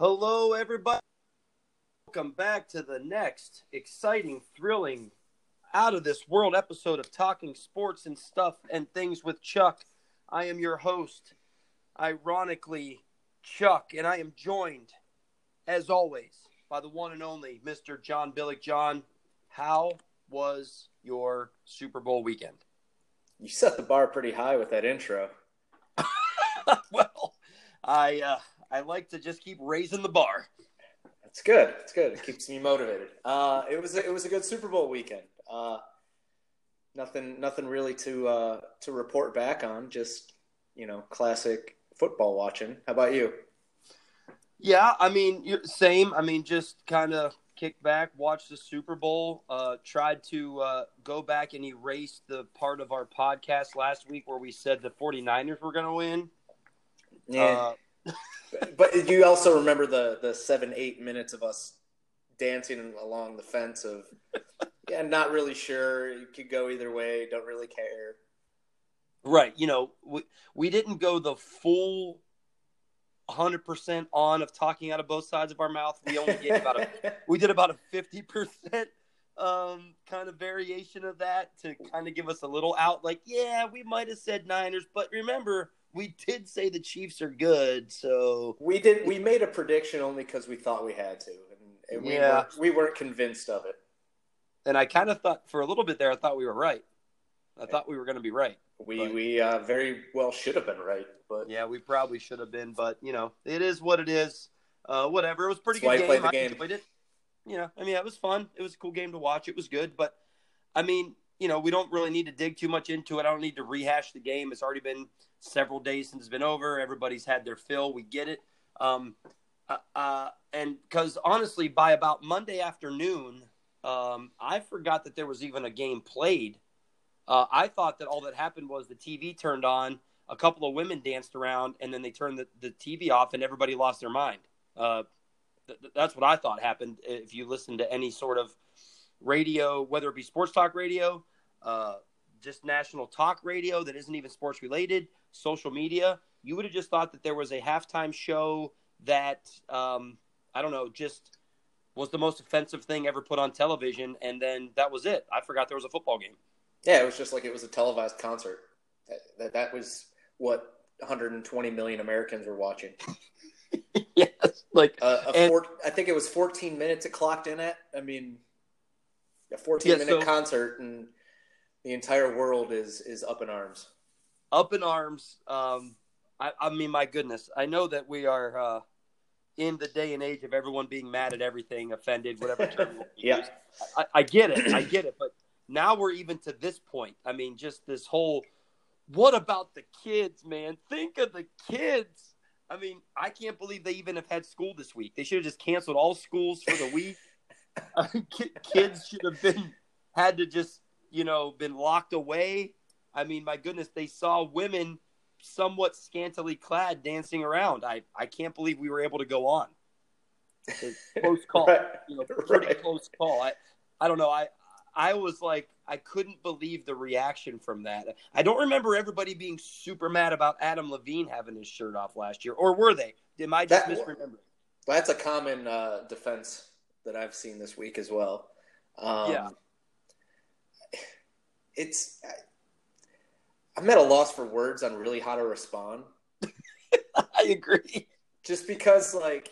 Hello, everybody. Welcome back to the next exciting, thrilling, out of this world episode of Talking Sports and Stuff and Things with Chuck. I am your host, ironically, Chuck, and I am joined, as always, by the one and only Mr. John Billick. John, how was your Super Bowl weekend? You set the bar pretty high with that intro. well, I uh, I like to just keep raising the bar. That's good. It's good. It keeps me motivated. Uh, it was a, it was a good Super Bowl weekend. Uh, nothing nothing really to uh, to report back on. Just you know, classic football watching. How about you? Yeah, I mean, same. I mean, just kind of kick back, watch the Super Bowl. Uh, tried to uh, go back and erase the part of our podcast last week where we said the 49ers were going to win. Yeah. Uh, but you also remember the the seven eight minutes of us dancing along the fence of yeah, not really sure. You could go either way. Don't really care. Right. You know, we we didn't go the full 100% on of talking out of both sides of our mouth. We only gave about a we did about a 50% um kind of variation of that to kind of give us a little out like, yeah, we might have said Niners, but remember, we did say the Chiefs are good, so we did. We made a prediction only because we thought we had to, and, and we yeah. weren't, we weren't convinced of it. And I kind of thought for a little bit there, I thought we were right. I thought we were going to be right. We but, we uh, very well should have been right, but yeah, we probably should have been. But you know, it is what it is. Uh, whatever. It was pretty That's good. Game. I game. enjoyed it. You know, I mean, it was fun. It was a cool game to watch. It was good, but I mean, you know, we don't really need to dig too much into it. I don't need to rehash the game. It's already been several days since it's been over. Everybody's had their fill. We get it. Um, uh, uh, and because honestly, by about Monday afternoon, um, I forgot that there was even a game played. Uh, I thought that all that happened was the TV turned on, a couple of women danced around, and then they turned the, the TV off, and everybody lost their mind. Uh, th- that's what I thought happened. If you listen to any sort of radio, whether it be sports talk radio, uh, just national talk radio that isn't even sports related, social media, you would have just thought that there was a halftime show that um, I don't know, just was the most offensive thing ever put on television, and then that was it. I forgot there was a football game. Yeah, it was just like it was a televised concert. That that, that was what 120 million Americans were watching. yes, like uh, a and, four, I think it was 14 minutes it clocked in at. I mean, a 14 yeah, minute so, concert and the entire world is is up in arms. Up in arms. Um, I, I mean, my goodness, I know that we are uh, in the day and age of everyone being mad at everything, offended, whatever term. yeah, I, I get it, I get it, but now we're even to this point. I mean, just this whole. What about the kids, man? Think of the kids. I mean, I can't believe they even have had school this week. They should have just canceled all schools for the week. Kids should have been had to just you know been locked away. I mean, my goodness, they saw women somewhat scantily clad dancing around. I I can't believe we were able to go on. close call, right. you know, pretty right. close call. I I don't know. I I was like I couldn't believe the reaction from that. I don't remember everybody being super mad about Adam Levine having his shirt off last year, or were they? Am I just that, misremembering? That's a common uh, defense that I've seen this week as well. Um, yeah, it's I'm at a loss for words on really how to respond. I agree. Just because, like,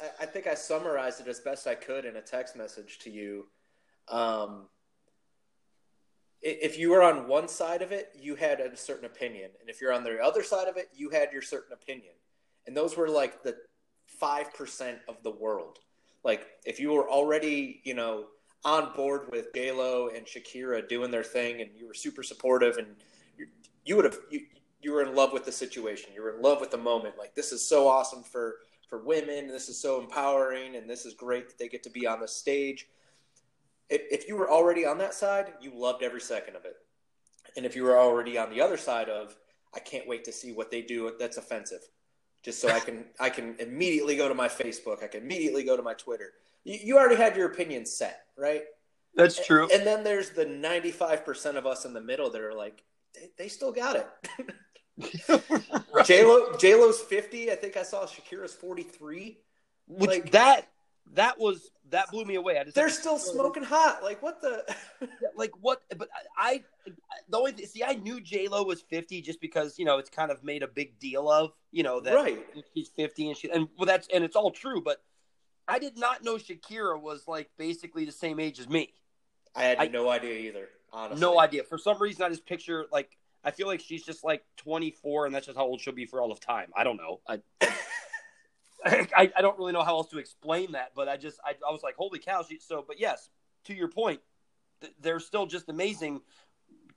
I, I, think I summarized it as best I could in a text message to you. Um, if you were on one side of it, you had a certain opinion, and if you're on the other side of it, you had your certain opinion, and those were like the five percent of the world. Like, if you were already, you know, on board with J Lo and Shakira doing their thing, and you were super supportive, and you, you would have you, you were in love with the situation. You were in love with the moment. Like this is so awesome for for women. This is so empowering, and this is great that they get to be on the stage. If, if you were already on that side, you loved every second of it. And if you were already on the other side of, I can't wait to see what they do that's offensive, just so I can I can immediately go to my Facebook. I can immediately go to my Twitter you, you already had your opinion set, right? That's true. And, and then there's the 95% of us in the middle that are like, they, they still got it. right. J Lo J Lo's 50. I think I saw Shakira's 43. Which like, that that was that blew me away. I just they're still smoking hot. Like what the? like what? But I, the only see, I knew J Lo was fifty just because you know it's kind of made a big deal of you know that right. she's fifty and she and well that's and it's all true. But I did not know Shakira was like basically the same age as me. I had I, no idea either. Honestly, no idea. For some reason, I just picture like I feel like she's just like 24, and that's just how old she'll be for all of time. I don't know. I I, I, don't really know how else to explain that, but I just I, I was like, holy cow! She, so, but yes, to your point, th- they're still just amazing.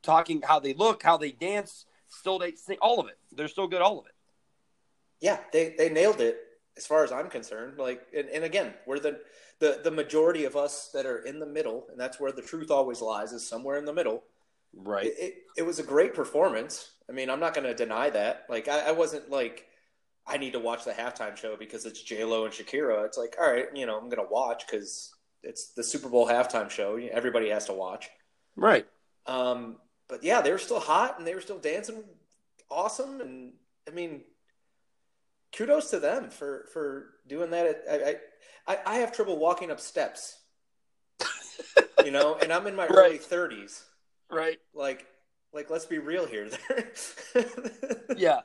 Talking how they look, how they dance, still they sing, all of it. They're still good, all of it. Yeah, they they nailed it as far as I'm concerned. Like, and, and again, we're the the the majority of us that are in the middle, and that's where the truth always lies, is somewhere in the middle. Right. It, it, it was a great performance. I mean, I'm not going to deny that. Like, I, I wasn't like I need to watch the halftime show because it's J Lo and Shakira. It's like, all right, you know, I'm going to watch because it's the Super Bowl halftime show. Everybody has to watch. Right. Um, but yeah, they were still hot and they were still dancing awesome. And I mean, kudos to them for for doing that. I I, I have trouble walking up steps. you know, and I'm in my right. early 30s. Right. Like like let's be real here. Yeah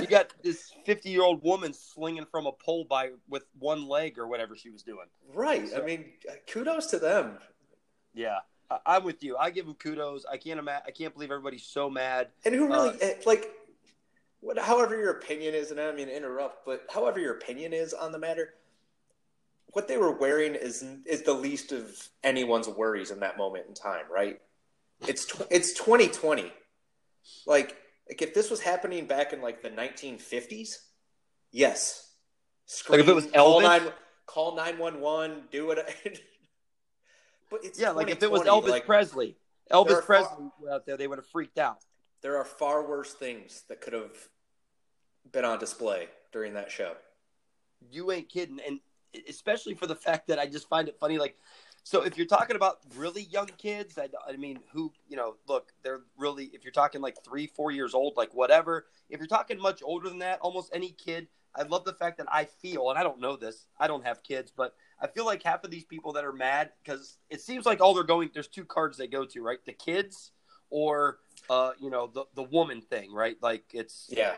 you got this 50 year old woman slinging from a pole by with one leg or whatever she was doing. Right so, i mean kudos to them. Yeah I, am with you. I give them kudos. I can't imagine i can't believe everybody's so mad. And who really uh, like what however your opinion is and i don't mean to interrupt but however your opinion is on the matter what they were wearing is is the least of anyone's worries in that moment in time right it's it's 2020. Like like if this was happening back in like the 1950s, yes. Scream, like if it was Elvis, call, nine, call 911, do it. but it's yeah, like if it was Elvis like, Presley, Elvis Presley far, out there, they would have freaked out. There are far worse things that could have been on display during that show. You ain't kidding, and especially for the fact that I just find it funny. Like so if you're talking about really young kids, I, I mean, who you know, look, they're really. If you're talking like three, four years old, like whatever. If you're talking much older than that, almost any kid. I love the fact that I feel, and I don't know this. I don't have kids, but I feel like half of these people that are mad because it seems like all they're going. There's two cards they go to, right? The kids or uh, you know the the woman thing, right? Like it's yeah,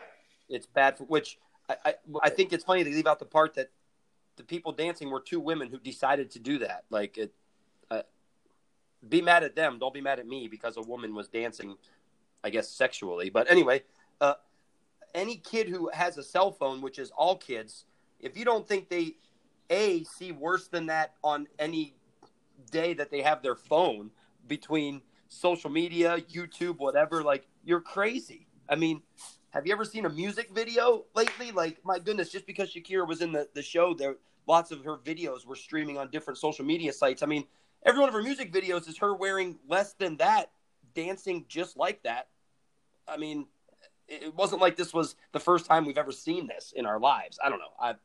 it's bad for which I, I, I think it's funny they leave out the part that the people dancing were two women who decided to do that. Like it, be mad at them. Don't be mad at me because a woman was dancing, I guess sexually. But anyway, uh, any kid who has a cell phone, which is all kids, if you don't think they a see worse than that on any day that they have their phone between social media, YouTube, whatever, like you're crazy. I mean, have you ever seen a music video lately? Like, my goodness, just because Shakira was in the, the show, there lots of her videos were streaming on different social media sites. I mean, every one of her music videos is her wearing less than that, dancing just like that. I mean, it wasn't like this was the first time we've ever seen this in our lives. I don't know. I,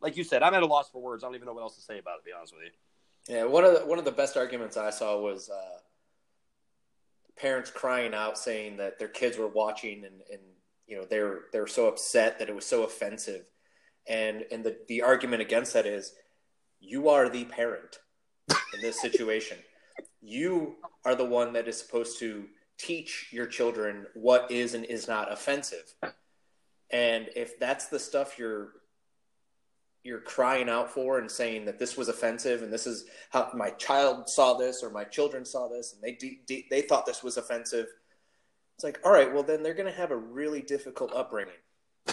like you said, I'm at a loss for words. I don't even know what else to say about it. To be honest with you. Yeah, one of the, one of the best arguments I saw was uh, parents crying out, saying that their kids were watching, and, and you know they're they're so upset that it was so offensive, and and the the argument against that is, you are the parent in this situation. you are the one that is supposed to teach your children what is and is not offensive. And if that's the stuff you're you're crying out for and saying that this was offensive and this is how my child saw this or my children saw this and they de- de- they thought this was offensive. It's like, all right, well then they're going to have a really difficult upbringing.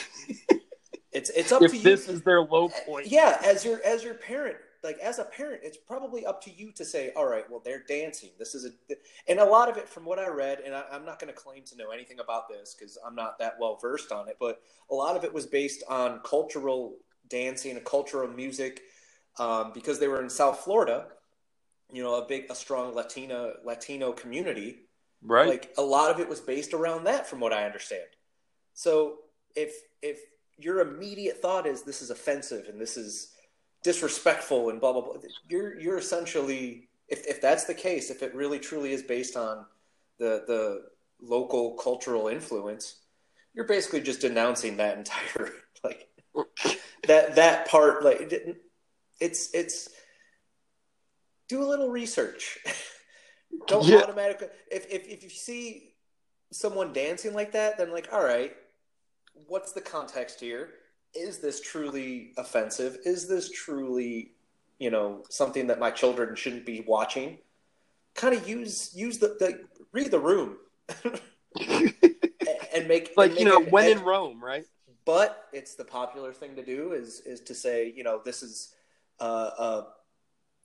it's it's up if to you. This is their low point. Yeah, as your as your parent, like as a parent, it's probably up to you to say, all right, well, they're dancing. This is a, and a lot of it from what I read, and I, am not going to claim to know anything about this because I'm not that well versed on it, but a lot of it was based on cultural dancing, a cultural music, um, because they were in South Florida, you know, a big, a strong Latina Latino community. Right. Like a lot of it was based around that, from what I understand. So if if your immediate thought is this is offensive and this is disrespectful and blah blah blah. You're you're essentially if if that's the case, if it really truly is based on the the local cultural influence, you're basically just denouncing that entire like that that part like it's it's do a little research. Don't yeah. automatically if, if if you see someone dancing like that, then like, all right, what's the context here? Is this truly offensive? Is this truly, you know, something that my children shouldn't be watching? Kind of use use the, the read the room and make like and make you know it, when and, in Rome, right? But it's the popular thing to do is is to say you know this is uh, a,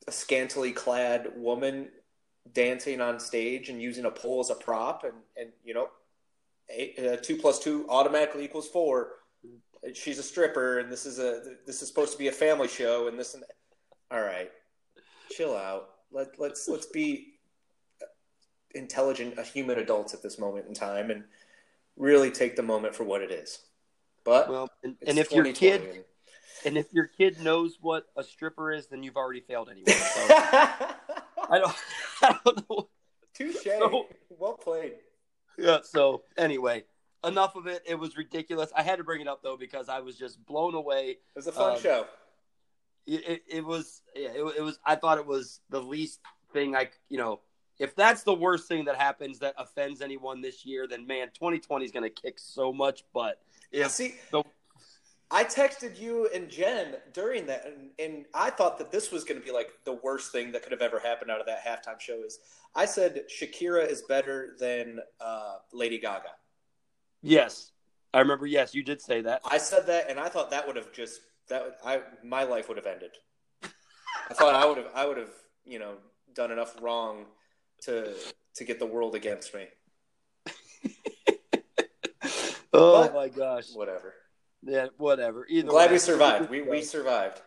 a scantily clad woman dancing on stage and using a pole as a prop, and and you know, eight, uh, two plus two automatically equals four. She's a stripper, and this is a this is supposed to be a family show, and this and all right, chill out. Let let's let's be intelligent, human adults at this moment in time, and really take the moment for what it is. But well, and, and if your kid and if your kid knows what a stripper is, then you've already failed anyway. So. I don't, I don't know. Touche. So, well played. Yeah. So anyway, enough of it. It was ridiculous. I had to bring it up though because I was just blown away. It was a fun um, show. It, it, it, was. Yeah. It, it was. I thought it was the least thing I. You know, if that's the worst thing that happens that offends anyone this year, then man, 2020 is going to kick so much butt. Yeah, See, the I texted you and Jen during that, and, and I thought that this was going to be like the worst thing that could have ever happened out of that halftime show. Is I said Shakira is better than uh, Lady Gaga. Yes, I remember. Yes, you did say that. I said that, and I thought that would have just that I my life would have ended. I thought I would have I would have you know done enough wrong to to get the world against me. oh but, my gosh! Whatever. Yeah, whatever. Either glad way, we survived. We we survived.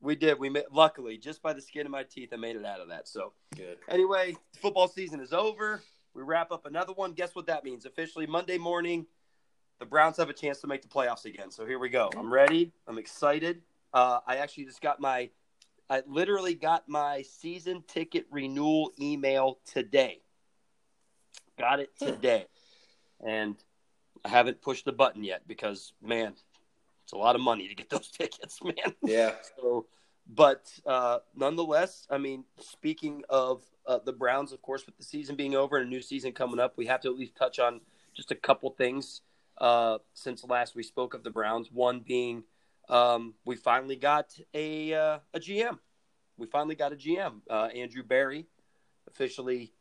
We did. We made, luckily, just by the skin of my teeth, I made it out of that. So good. Anyway, football season is over. We wrap up another one. Guess what that means? Officially Monday morning, the Browns have a chance to make the playoffs again. So here we go. I'm ready. I'm excited. Uh, I actually just got my, I literally got my season ticket renewal email today. Got it hmm. today, and I haven't pushed the button yet because man, it's a lot of money to get those tickets, man. Yeah. So, but uh, nonetheless, I mean, speaking of uh, the Browns, of course, with the season being over and a new season coming up, we have to at least touch on just a couple things uh, since last we spoke of the Browns. One being um, we finally got a uh, a GM. We finally got a GM. Uh, Andrew Berry officially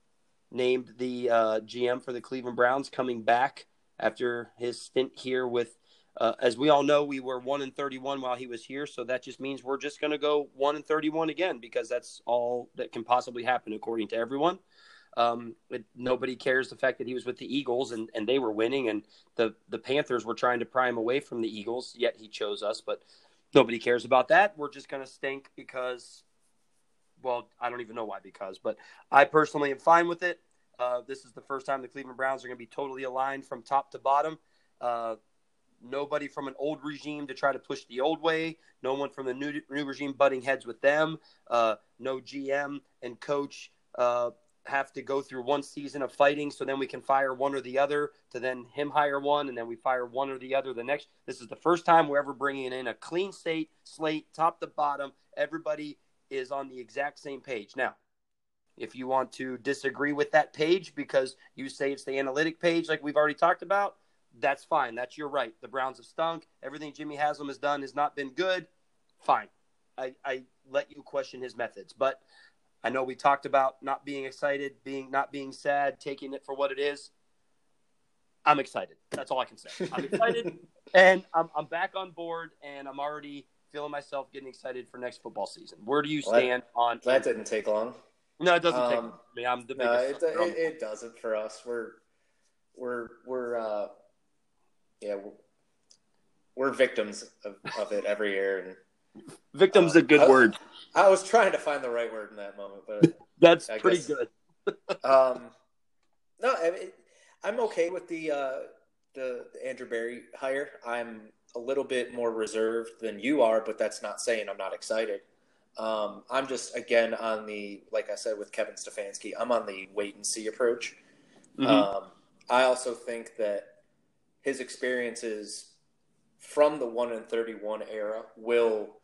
named the uh, GM for the Cleveland Browns, coming back after his stint here with uh, as we all know, we were one and thirty-one while he was here, so that just means we're just going to go one and thirty-one again because that's all that can possibly happen according to everyone. Um, it, nobody cares the fact that he was with the Eagles and, and they were winning, and the the Panthers were trying to pry him away from the Eagles. Yet he chose us, but nobody cares about that. We're just going to stink because, well, I don't even know why because, but I personally am fine with it. Uh, this is the first time the Cleveland Browns are going to be totally aligned from top to bottom. Uh, nobody from an old regime to try to push the old way, no one from the new, new regime butting heads with them, uh, no GM and coach uh, have to go through one season of fighting so then we can fire one or the other to then him hire one and then we fire one or the other the next. This is the first time we're ever bringing in a clean state slate, top to bottom. Everybody is on the exact same page. Now, if you want to disagree with that page because you say it's the analytic page, like we've already talked about, that's fine. That's your right. The Browns have stunk. Everything Jimmy Haslam has done has not been good. Fine. I, I let you question his methods. But I know we talked about not being excited, being not being sad, taking it for what it is. I'm excited. That's all I can say. I'm excited and I'm, I'm back on board and I'm already feeling myself getting excited for next football season. Where do you stand well, on that? Didn't take long. No, it doesn't um, take me. I'm the biggest. No, it, it, it, doesn't for us. We're we're we're uh, yeah, we're victims of, of it every year. And victims a good I, word. I was trying to find the right word in that moment, but that's I pretty guess, good. um, no, I mean, I'm okay with the uh, the Andrew Berry hire. I'm a little bit more reserved than you are, but that's not saying I'm not excited. Um, I'm just again on the like I said with Kevin Stefanski. I'm on the wait and see approach. Mm-hmm. Um, I also think that his experiences from the one and thirty one era will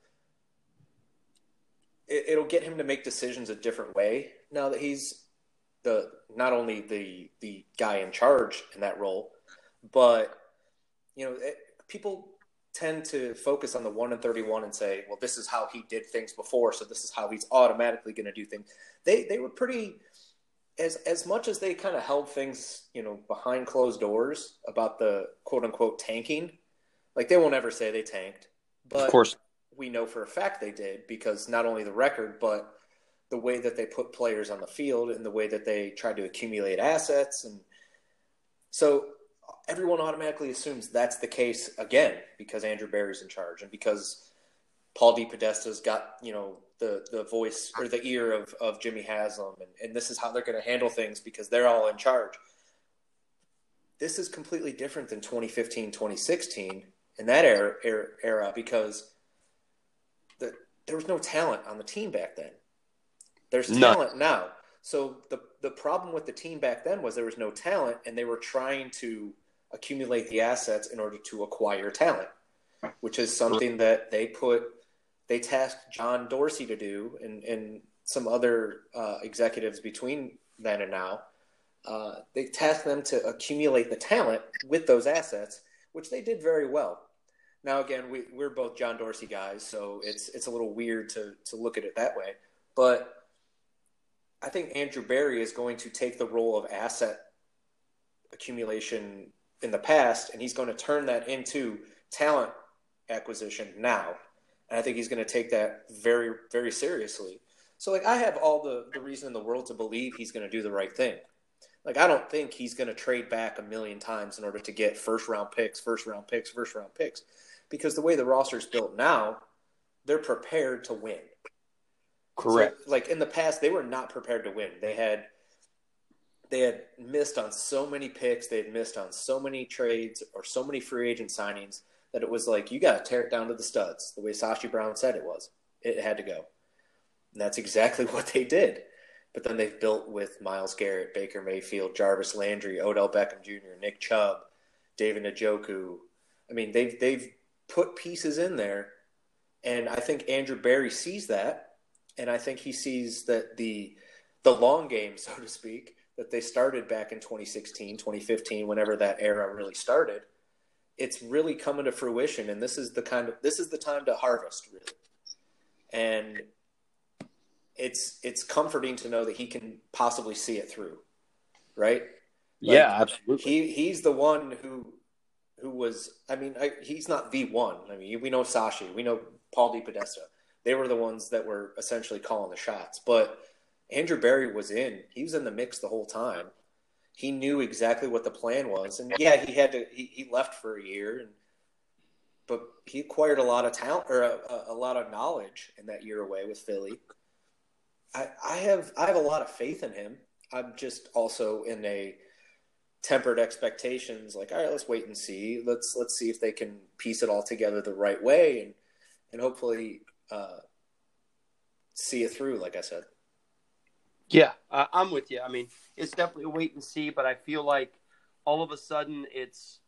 it, will get him to make decisions a different way now that he's the not only the the guy in charge in that role, but you know it, people tend to focus on the one and thirty one and say, well, this is how he did things before, so this is how he's automatically going to do things. They they were pretty as as much as they kind of held things you know behind closed doors about the quote unquote tanking. Like they won't ever say they tanked, but of course we know for a fact they did because not only the record, but the way that they put players on the field and the way that they tried to accumulate assets. And so everyone automatically assumes that's the case again because Andrew Berry's in charge and because Paul D. DePodesta's got, you know, the, the voice or the ear of, of Jimmy Haslam and, and this is how they're going to handle things because they're all in charge. This is completely different than 2015, 2016 in that era, era, era because the, there was no talent on the team back then. There's talent None. now. So the the problem with the team back then was there was no talent, and they were trying to accumulate the assets in order to acquire talent, which is something that they put they tasked John Dorsey to do, and and some other uh, executives between then and now. Uh, they tasked them to accumulate the talent with those assets, which they did very well. Now, again, we, we're both John Dorsey guys, so it's it's a little weird to to look at it that way. But I think Andrew Berry is going to take the role of asset accumulation in the past, and he's going to turn that into talent acquisition now. And I think he's going to take that very, very seriously. So, like, I have all the, the reason in the world to believe he's going to do the right thing. Like, I don't think he's going to trade back a million times in order to get first round picks, first round picks, first round picks because the way the roster is built now, they're prepared to win. Correct. So, like in the past, they were not prepared to win. They had they had missed on so many picks, they had missed on so many trades or so many free agent signings that it was like you got to tear it down to the studs. The way Sashi Brown said it was, it had to go. And that's exactly what they did. But then they've built with Myles Garrett, Baker Mayfield, Jarvis Landry, Odell Beckham Jr., Nick Chubb, David Njoku. I mean, they've they've put pieces in there. And I think Andrew Berry sees that. And I think he sees that the the long game, so to speak, that they started back in 2016, 2015, whenever that era really started, it's really coming to fruition. And this is the kind of this is the time to harvest, really. And it's it's comforting to know that he can possibly see it through, right? Like, yeah, absolutely. He he's the one who who was, I mean, I, he's not the one. I mean, we know Sashi, we know Paul DePodesta. They were the ones that were essentially calling the shots. But Andrew Berry was in. He was in the mix the whole time. He knew exactly what the plan was, and yeah, he had to. He, he left for a year, and but he acquired a lot of talent or a, a lot of knowledge in that year away with Philly. I, I have I have a lot of faith in him. I'm just also in a tempered expectations like all right let's wait and see. Let's let's see if they can piece it all together the right way and and hopefully uh, see it through like i said. Yeah uh, i'm with you. I mean it's definitely a wait and see but i feel like all of a sudden it's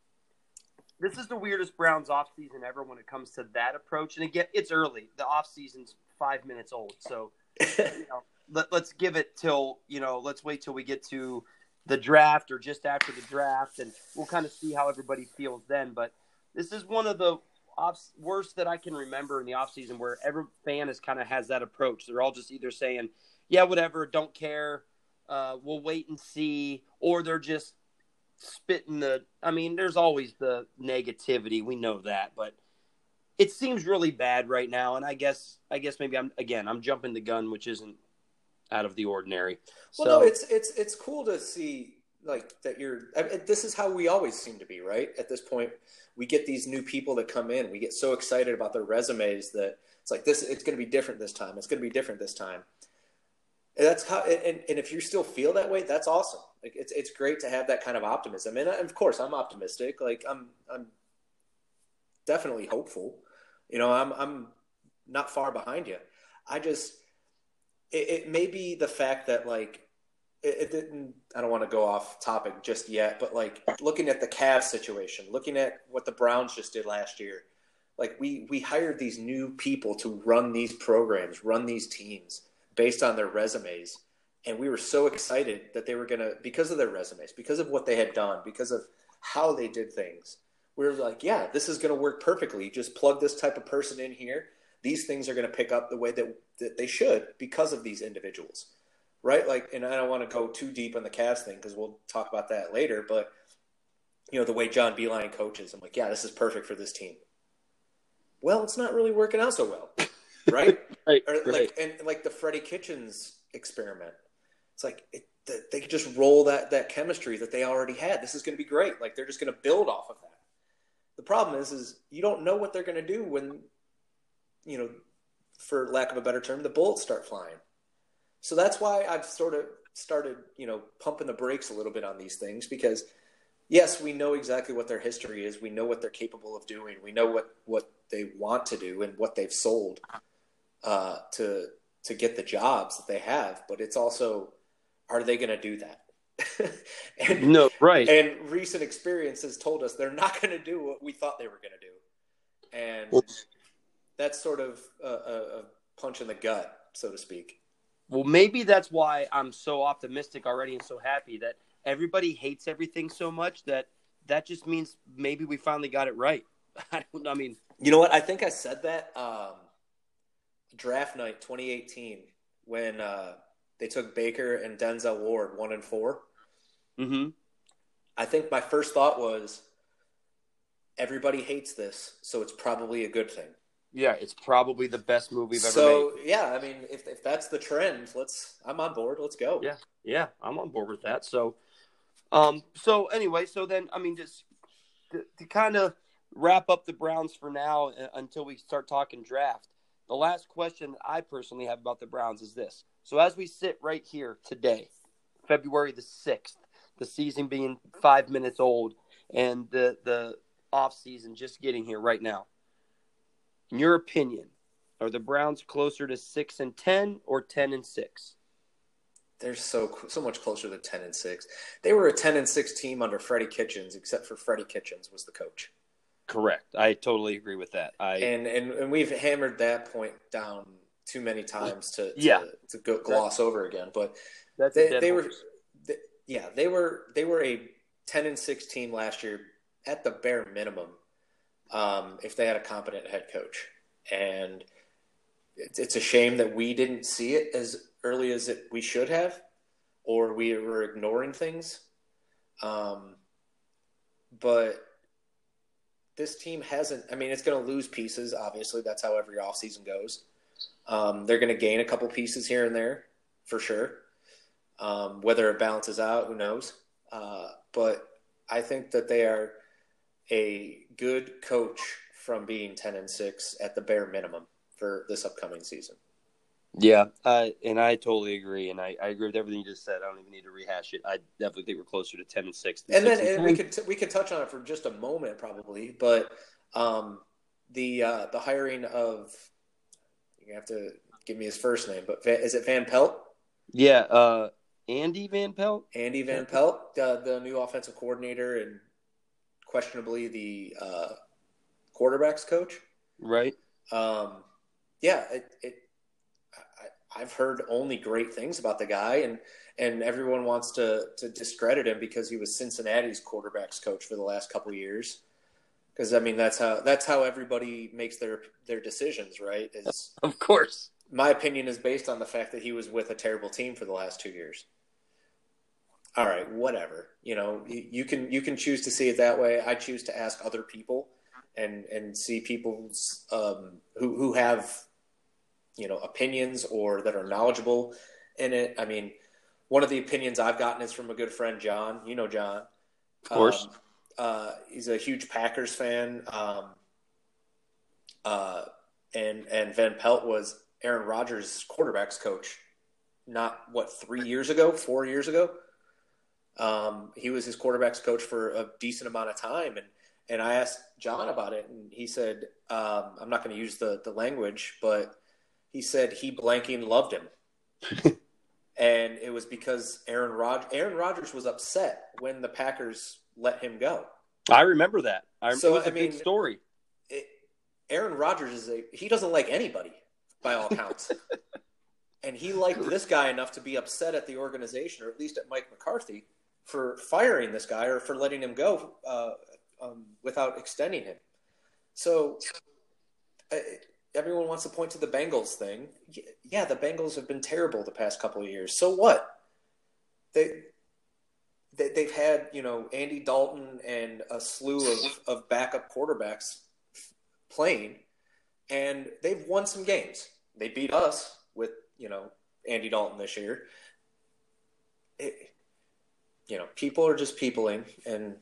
this is the weirdest browns off season ever when it comes to that approach. And again it's early. The off season's five minutes old. So you know, let, let's give it till you know let's wait till we get to the draft or just after the draft, and we'll kind of see how everybody feels then. But this is one of the off, worst that I can remember in the offseason where every fan is kind of has that approach. They're all just either saying, "Yeah, whatever, don't care, uh, we'll wait and see," or they're just spitting the. I mean, there's always the negativity. We know that, but it seems really bad right now. And I guess, I guess maybe I'm again, I'm jumping the gun, which isn't out of the ordinary. Well, so, no, it's it's it's cool to see like that you're. I mean, this is how we always seem to be, right? At this point, we get these new people that come in. We get so excited about their resumes that it's like this. It's going to be different this time. It's going to be different this time. And that's how. And, and if you still feel that way, that's awesome. Like it's it's great to have that kind of optimism. And of course, I'm optimistic. Like I'm I'm definitely hopeful. You know, I'm I'm not far behind you. I just it, it may be the fact that like it, it, didn't i don't want to go off topic just yet but like looking at the Cavs situation looking at what the browns just did last year Like we we hired these new people to run these programs, run these teams based on their resumes, and we were so excited that they were gonna because of their resumes, because of what they had done, because of how they did things. We were like, yeah, this is gonna work perfectly. Just plug this type of person in here. These things are gonna pick up the way that, that they should because of these individuals, right? Like, and I don't want to go too deep on the Cavs thing because we'll talk about that later, but you know the way John Beilein coaches, I'm like, yeah, this is perfect for this team well, it's not really working out so well, right? right, or right. like and like the Freddie Kitchens experiment. It's like it, they could just roll that that chemistry that they already had. This is going to be great. Like they're just going to build off of that. The problem is, is you don't know what they're going to do when, you know, for lack of a better term, the bullets start flying. So that's why I've sort of started, you know, pumping the brakes a little bit on these things because yes, we know exactly what their history is. We know what they're capable of doing. We know what what they want to do and what they've sold uh, to to get the jobs that they have. But it's also, are they going to do that? and, no, right. And recent experience has told us they're not going to do what we thought they were going to do, and well, that's sort of a, a punch in the gut, so to speak. Well, maybe that's why I'm so optimistic already and so happy that everybody hates everything so much that that just means maybe we finally got it right. I don't. I mean, you know what? I think I said that um, draft night 2018 when uh, they took Baker and Denzel Ward one and 4 Mm-hmm. I think my first thought was everybody hates this, so it's probably a good thing. Yeah, it's probably the best movie we've ever so, made. So yeah, I mean, if if that's the trend, let's. I'm on board. Let's go. Yeah, yeah, I'm on board with that. So, um, so anyway, so then I mean, just to, to kind of wrap up the Browns for now uh, until we start talking draft. The last question I personally have about the Browns is this. So as we sit right here today, February the 6th, the season being 5 minutes old and the the off season just getting here right now. In your opinion, are the Browns closer to 6 and 10 or 10 and 6? They're so so much closer to 10 and 6. They were a 10 and 6 team under Freddie Kitchens except for Freddie Kitchens was the coach. Correct. I totally agree with that. I and and, and we've hammered that point down too many times to, to yeah to go gloss over again. But they, they were they, yeah they were they were a ten and six team last year at the bare minimum. Um, if they had a competent head coach, and it's, a shame that we didn't see it as early as it, we should have, or we were ignoring things. Um, but this team hasn't. I mean, it's going to lose pieces. Obviously, that's how every offseason goes. Um, they're going to gain a couple pieces here and there for sure. Um, whether it balances out, who knows? Uh, but I think that they are a good coach from being ten and six at the bare minimum for this upcoming season. Yeah, uh, and I totally agree, and I, I agree with everything you just said. I don't even need to rehash it. I definitely think we're closer to ten and six. and then and we could t- we could touch on it for just a moment, probably, but um, the uh, the hiring of you have to give me his first name, but is it Van Pelt? Yeah, uh, Andy Van Pelt. Andy Van Pelt, uh, the new offensive coordinator, and questionably the uh, quarterbacks coach. Right. Um, yeah, it, it I've heard only great things about the guy, and and everyone wants to to discredit him because he was Cincinnati's quarterbacks coach for the last couple years. Because I mean, that's how that's how everybody makes their their decisions, right? Is of course. My opinion is based on the fact that he was with a terrible team for the last two years. All right, whatever. You know, you can you can choose to see it that way. I choose to ask other people and and see people's um, who who have you know opinions or that are knowledgeable in it. I mean, one of the opinions I've gotten is from a good friend, John. You know John, of course. Um, uh, he's a huge Packers fan. Um, uh, and and Van Pelt was Aaron Rodgers' quarterbacks coach. Not what three years ago, four years ago. Um, he was his quarterbacks coach for a decent amount of time, and and I asked John about it, and he said, um, "I'm not going to use the the language, but he said he blanking loved him. and it was because Aaron Rod- Aaron Rodgers was upset when the Packers let him go. I remember that. I so, it was I mean, story. It, Aaron Rodgers is a he doesn't like anybody by all counts. and he liked this guy enough to be upset at the organization, or at least at Mike McCarthy, for firing this guy or for letting him go uh, um, without extending him. So uh, everyone wants to point to the Bengals thing. Yeah, the Bengals have been terrible the past couple of years. So what? They, they they've had you know Andy Dalton and a slew of, of backup quarterbacks playing, and they've won some games. They beat us with you know Andy Dalton this year. It, you know, people are just peopling, and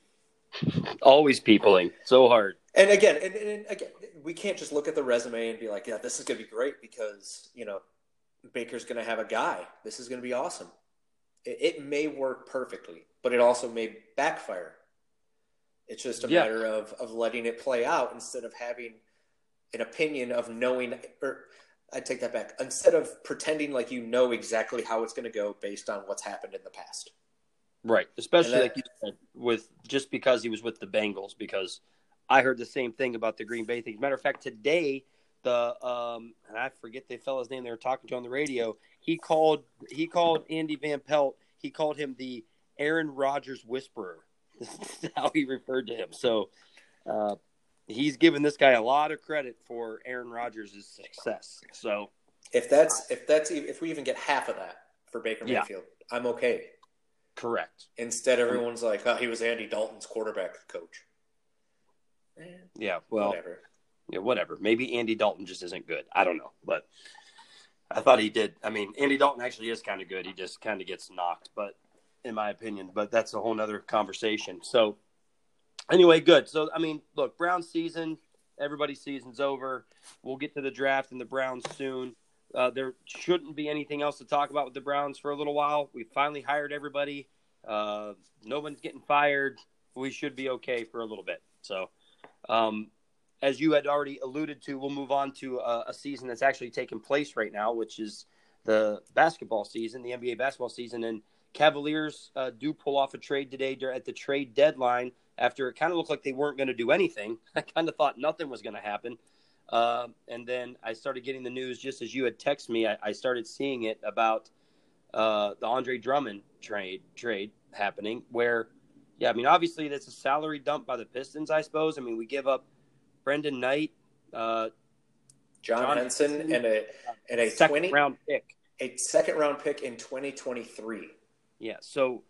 always peopling so hard. And again, and, and again, we can't just look at the resume and be like, "Yeah, this is going to be great," because you know Baker's going to have a guy. This is going to be awesome. It, it, may work perfectly, but it also may backfire. It's just a yeah. matter of of letting it play out instead of having an opinion of knowing or I take that back. Instead of pretending like you know exactly how it's going to go based on what's happened in the past. Right. Especially that, like you said, with just because he was with the Bengals, because I heard the same thing about the Green Bay thing. matter of fact, today the um and I forget the fella's name they were talking to on the radio. He called he called Andy Van Pelt, he called him the Aaron Rodgers whisperer. This is how he referred to him. So uh, he's given this guy a lot of credit for Aaron Rodgers' success. So if that's if that's if we even get half of that for Baker Mayfield, yeah. I'm okay. Correct. Instead, everyone's like, "Oh, he was Andy Dalton's quarterback coach." Eh, yeah. Well. Whatever. Yeah. Whatever. Maybe Andy Dalton just isn't good. I don't know, but I thought he did. I mean, Andy Dalton actually is kind of good. He just kind of gets knocked, but in my opinion, but that's a whole nother conversation. So anyway, good. So I mean, look, Brown season, everybody's season's over. We'll get to the draft and the Browns soon. Uh, there shouldn't be anything else to talk about with the Browns for a little while. We finally hired everybody. Uh, no one's getting fired. We should be okay for a little bit. So, um, as you had already alluded to, we'll move on to a, a season that's actually taking place right now, which is the basketball season, the NBA basketball season. And Cavaliers uh, do pull off a trade today at the trade deadline after it kind of looked like they weren't going to do anything. I kind of thought nothing was going to happen. Uh, and then I started getting the news just as you had texted me. I, I started seeing it about uh, the Andre Drummond trade trade happening. Where, yeah, I mean, obviously that's a salary dump by the Pistons. I suppose. I mean, we give up Brandon Knight, uh, John, John Henson, Henson, and a and a second 20, round pick, a second round pick in twenty twenty three. Yeah, so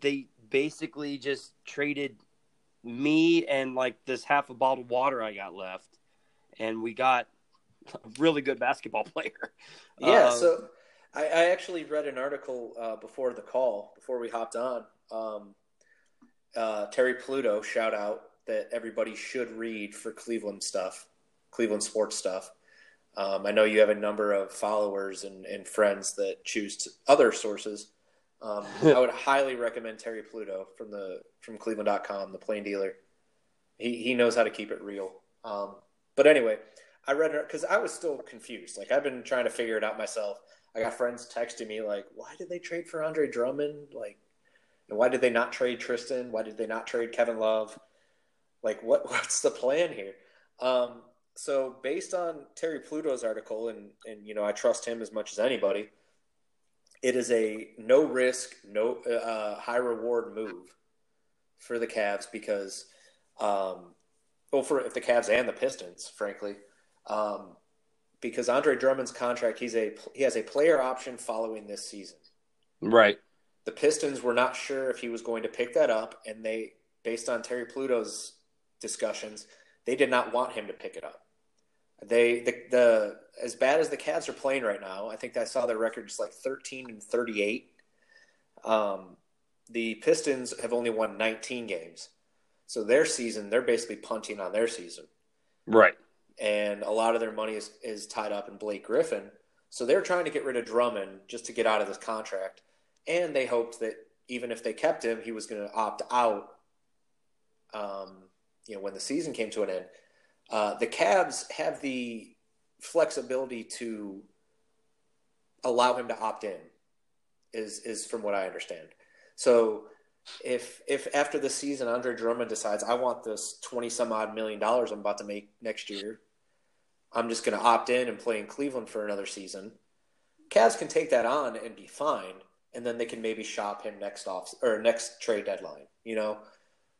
they basically just traded me and like this half a bottle of water I got left, and we got a really good basketball player. Yeah, uh, so I, I, actually read an article uh, before the call, before we hopped on. Um, uh, Terry Pluto, shout out that everybody should read for Cleveland stuff, Cleveland sports stuff. Um, I know you have a number of followers and, and friends that choose other sources. Um, I would highly recommend Terry Pluto from the from Cleveland.com, the plain dealer. He he knows how to keep it real. Um, but anyway, I read it because I was still confused. Like I've been trying to figure it out myself. I got friends texting me like, "Why did they trade for Andre Drummond? Like, and why did they not trade Tristan? Why did they not trade Kevin Love? Like, what what's the plan here?" Um, so based on Terry Pluto's article, and and you know I trust him as much as anybody it is a no risk, no uh, high reward move for the Cavs because, um, well, for if the Cavs and the Pistons, frankly, um, because Andre Drummond's contract, he's a he has a player option following this season. Right. The Pistons were not sure if he was going to pick that up, and they, based on Terry Pluto's discussions, they did not want him to pick it up. They the, the as bad as the Cavs are playing right now, I think I saw their record just like 13 and 38. Um, the Pistons have only won 19 games. So their season, they're basically punting on their season. Right. And a lot of their money is, is tied up in Blake Griffin. So they're trying to get rid of Drummond just to get out of this contract. And they hoped that even if they kept him, he was going to opt out um, you know, when the season came to an end. Uh, the Cavs have the flexibility to allow him to opt in, is is from what I understand. So if if after the season Andre Drummond decides I want this twenty some odd million dollars I'm about to make next year, I'm just going to opt in and play in Cleveland for another season. Cavs can take that on and be fine, and then they can maybe shop him next off or next trade deadline. You know,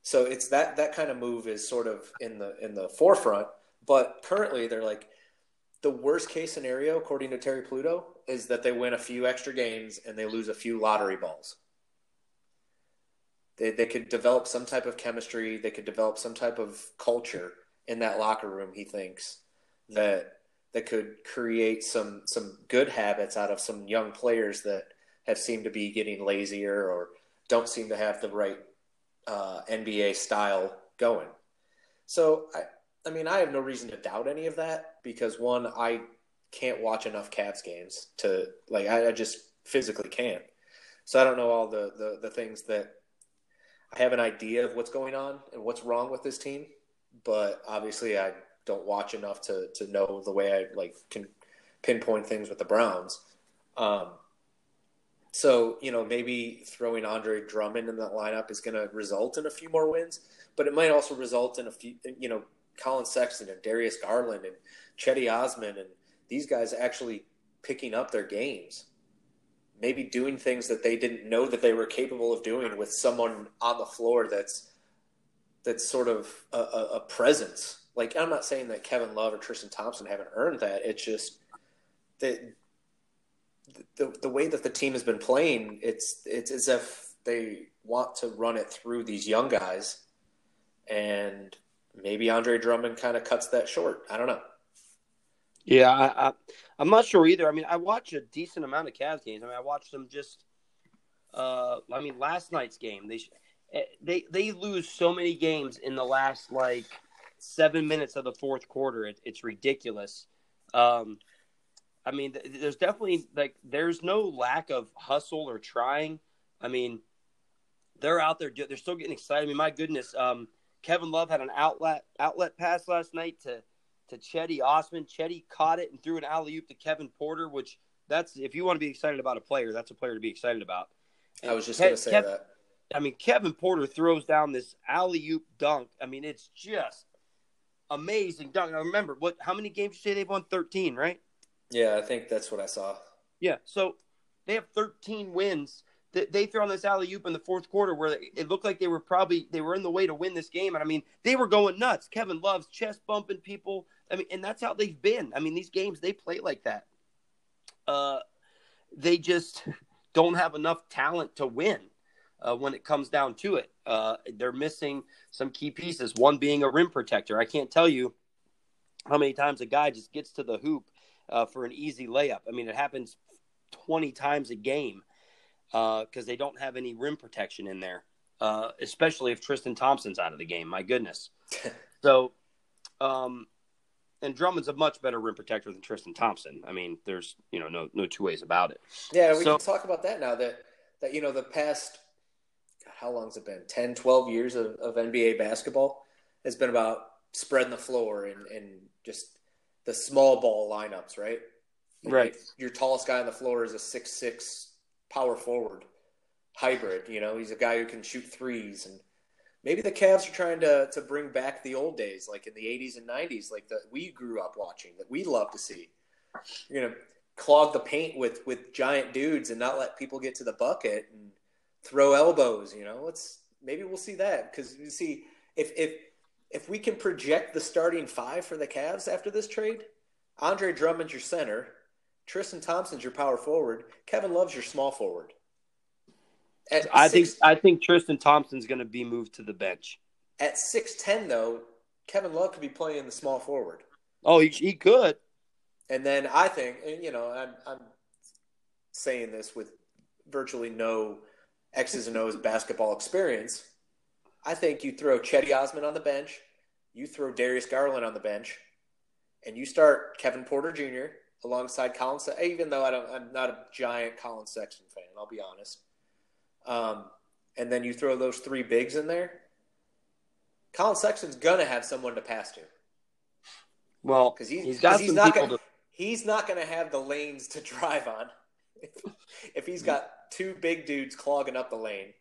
so it's that that kind of move is sort of in the in the forefront. But currently, they're like the worst case scenario, according to Terry Pluto, is that they win a few extra games and they lose a few lottery balls. They they could develop some type of chemistry. They could develop some type of culture in that locker room. He thinks that that could create some some good habits out of some young players that have seemed to be getting lazier or don't seem to have the right uh, NBA style going. So I I mean I have no reason to doubt any of that because one I can't watch enough Cavs games to like I, I just physically can't. So I don't know all the, the the things that I have an idea of what's going on and what's wrong with this team, but obviously I don't watch enough to to know the way I like can pinpoint things with the Browns. Um, so you know maybe throwing Andre Drummond in that lineup is going to result in a few more wins, but it might also result in a few you know Collin Sexton and Darius Garland and Cedi Osman and these guys actually picking up their games maybe doing things that they didn't know that they were capable of doing with someone on the floor that's that's sort of a, a, presence. Like I'm not saying that Kevin Love or Tristan Thompson haven't earned that. It's just that the the way that the team has been playing, it's it's as if they want to run it through these young guys, and maybe Andre Drummond kind of cuts that short. I don't know. Yeah, I, I, am not sure either. I mean, I watch a decent amount of Cavs games. I mean, I watched them just. Uh, I mean, last night's game they eh, they they lose so many games in the last like seven minutes of the fourth quarter. It, it's ridiculous. Um, I mean, there's definitely like there's no lack of hustle or trying. I mean, they're out there. They're still getting excited. I mean, my goodness, um, Kevin Love had an outlet outlet pass last night to to Cedi Osman. Cedi caught it and threw an alley oop to Kevin Porter, which that's if you want to be excited about a player, that's a player to be excited about. And I was just Ke- going to say Kev- that. I mean, Kevin Porter throws down this alley oop dunk. I mean, it's just amazing dunk. Now remember what? How many games you say they've won? Thirteen, right? Yeah, I think that's what I saw. Yeah, so they have 13 wins. They threw on this alley oop in the fourth quarter where it looked like they were probably they were in the way to win this game, and I mean they were going nuts. Kevin Love's chest bumping people. I mean, and that's how they've been. I mean, these games they play like that. Uh, they just don't have enough talent to win uh, when it comes down to it. Uh, they're missing some key pieces. One being a rim protector. I can't tell you how many times a guy just gets to the hoop uh, for an easy layup. I mean, it happens 20 times a game because uh, they don't have any rim protection in there, uh, especially if Tristan Thompson's out of the game. My goodness. so, um, and Drummond's a much better rim protector than Tristan Thompson. I mean, there's you know no no two ways about it. Yeah, we so, can talk about that now. That that you know the past how long's it been 10 12 years of, of nba basketball has been about spreading the floor and, and just the small ball lineups right right your tallest guy on the floor is a six six power forward hybrid you know he's a guy who can shoot threes and maybe the Cavs are trying to to bring back the old days, like in the '80s and '90s, like that we grew up watching, that we love to see. You know, clog the paint with with giant dudes and not let people get to the bucket and throw elbows. You know, let's maybe we'll see that because you see if if if we can project the starting five for the Cavs after this trade, Andre Drummond's your center, Tristan Thompson's your power forward, Kevin Love's your small forward. At I six, think I think Tristan Thompson's going to be moved to the bench. At six ten, though, Kevin Love could be playing the small forward. Oh, he, he could. And then I think, and you know, I'm, I'm saying this with virtually no X's and O's basketball experience. I think you throw Cedi Osman on the bench, you throw Darius Garland on the bench, and you start Kevin Porter Jr. alongside Collin. Even though I don't, I'm not a giant Collin Sexton fan. I'll be honest. Um, and then you throw those three bigs in there, Collin Sexton's gonna have someone to pass to. Well, because he's, he's got he's some not people gonna, to... he's not going to have the lanes to drive on if, if he's got two big dudes clogging up the lane.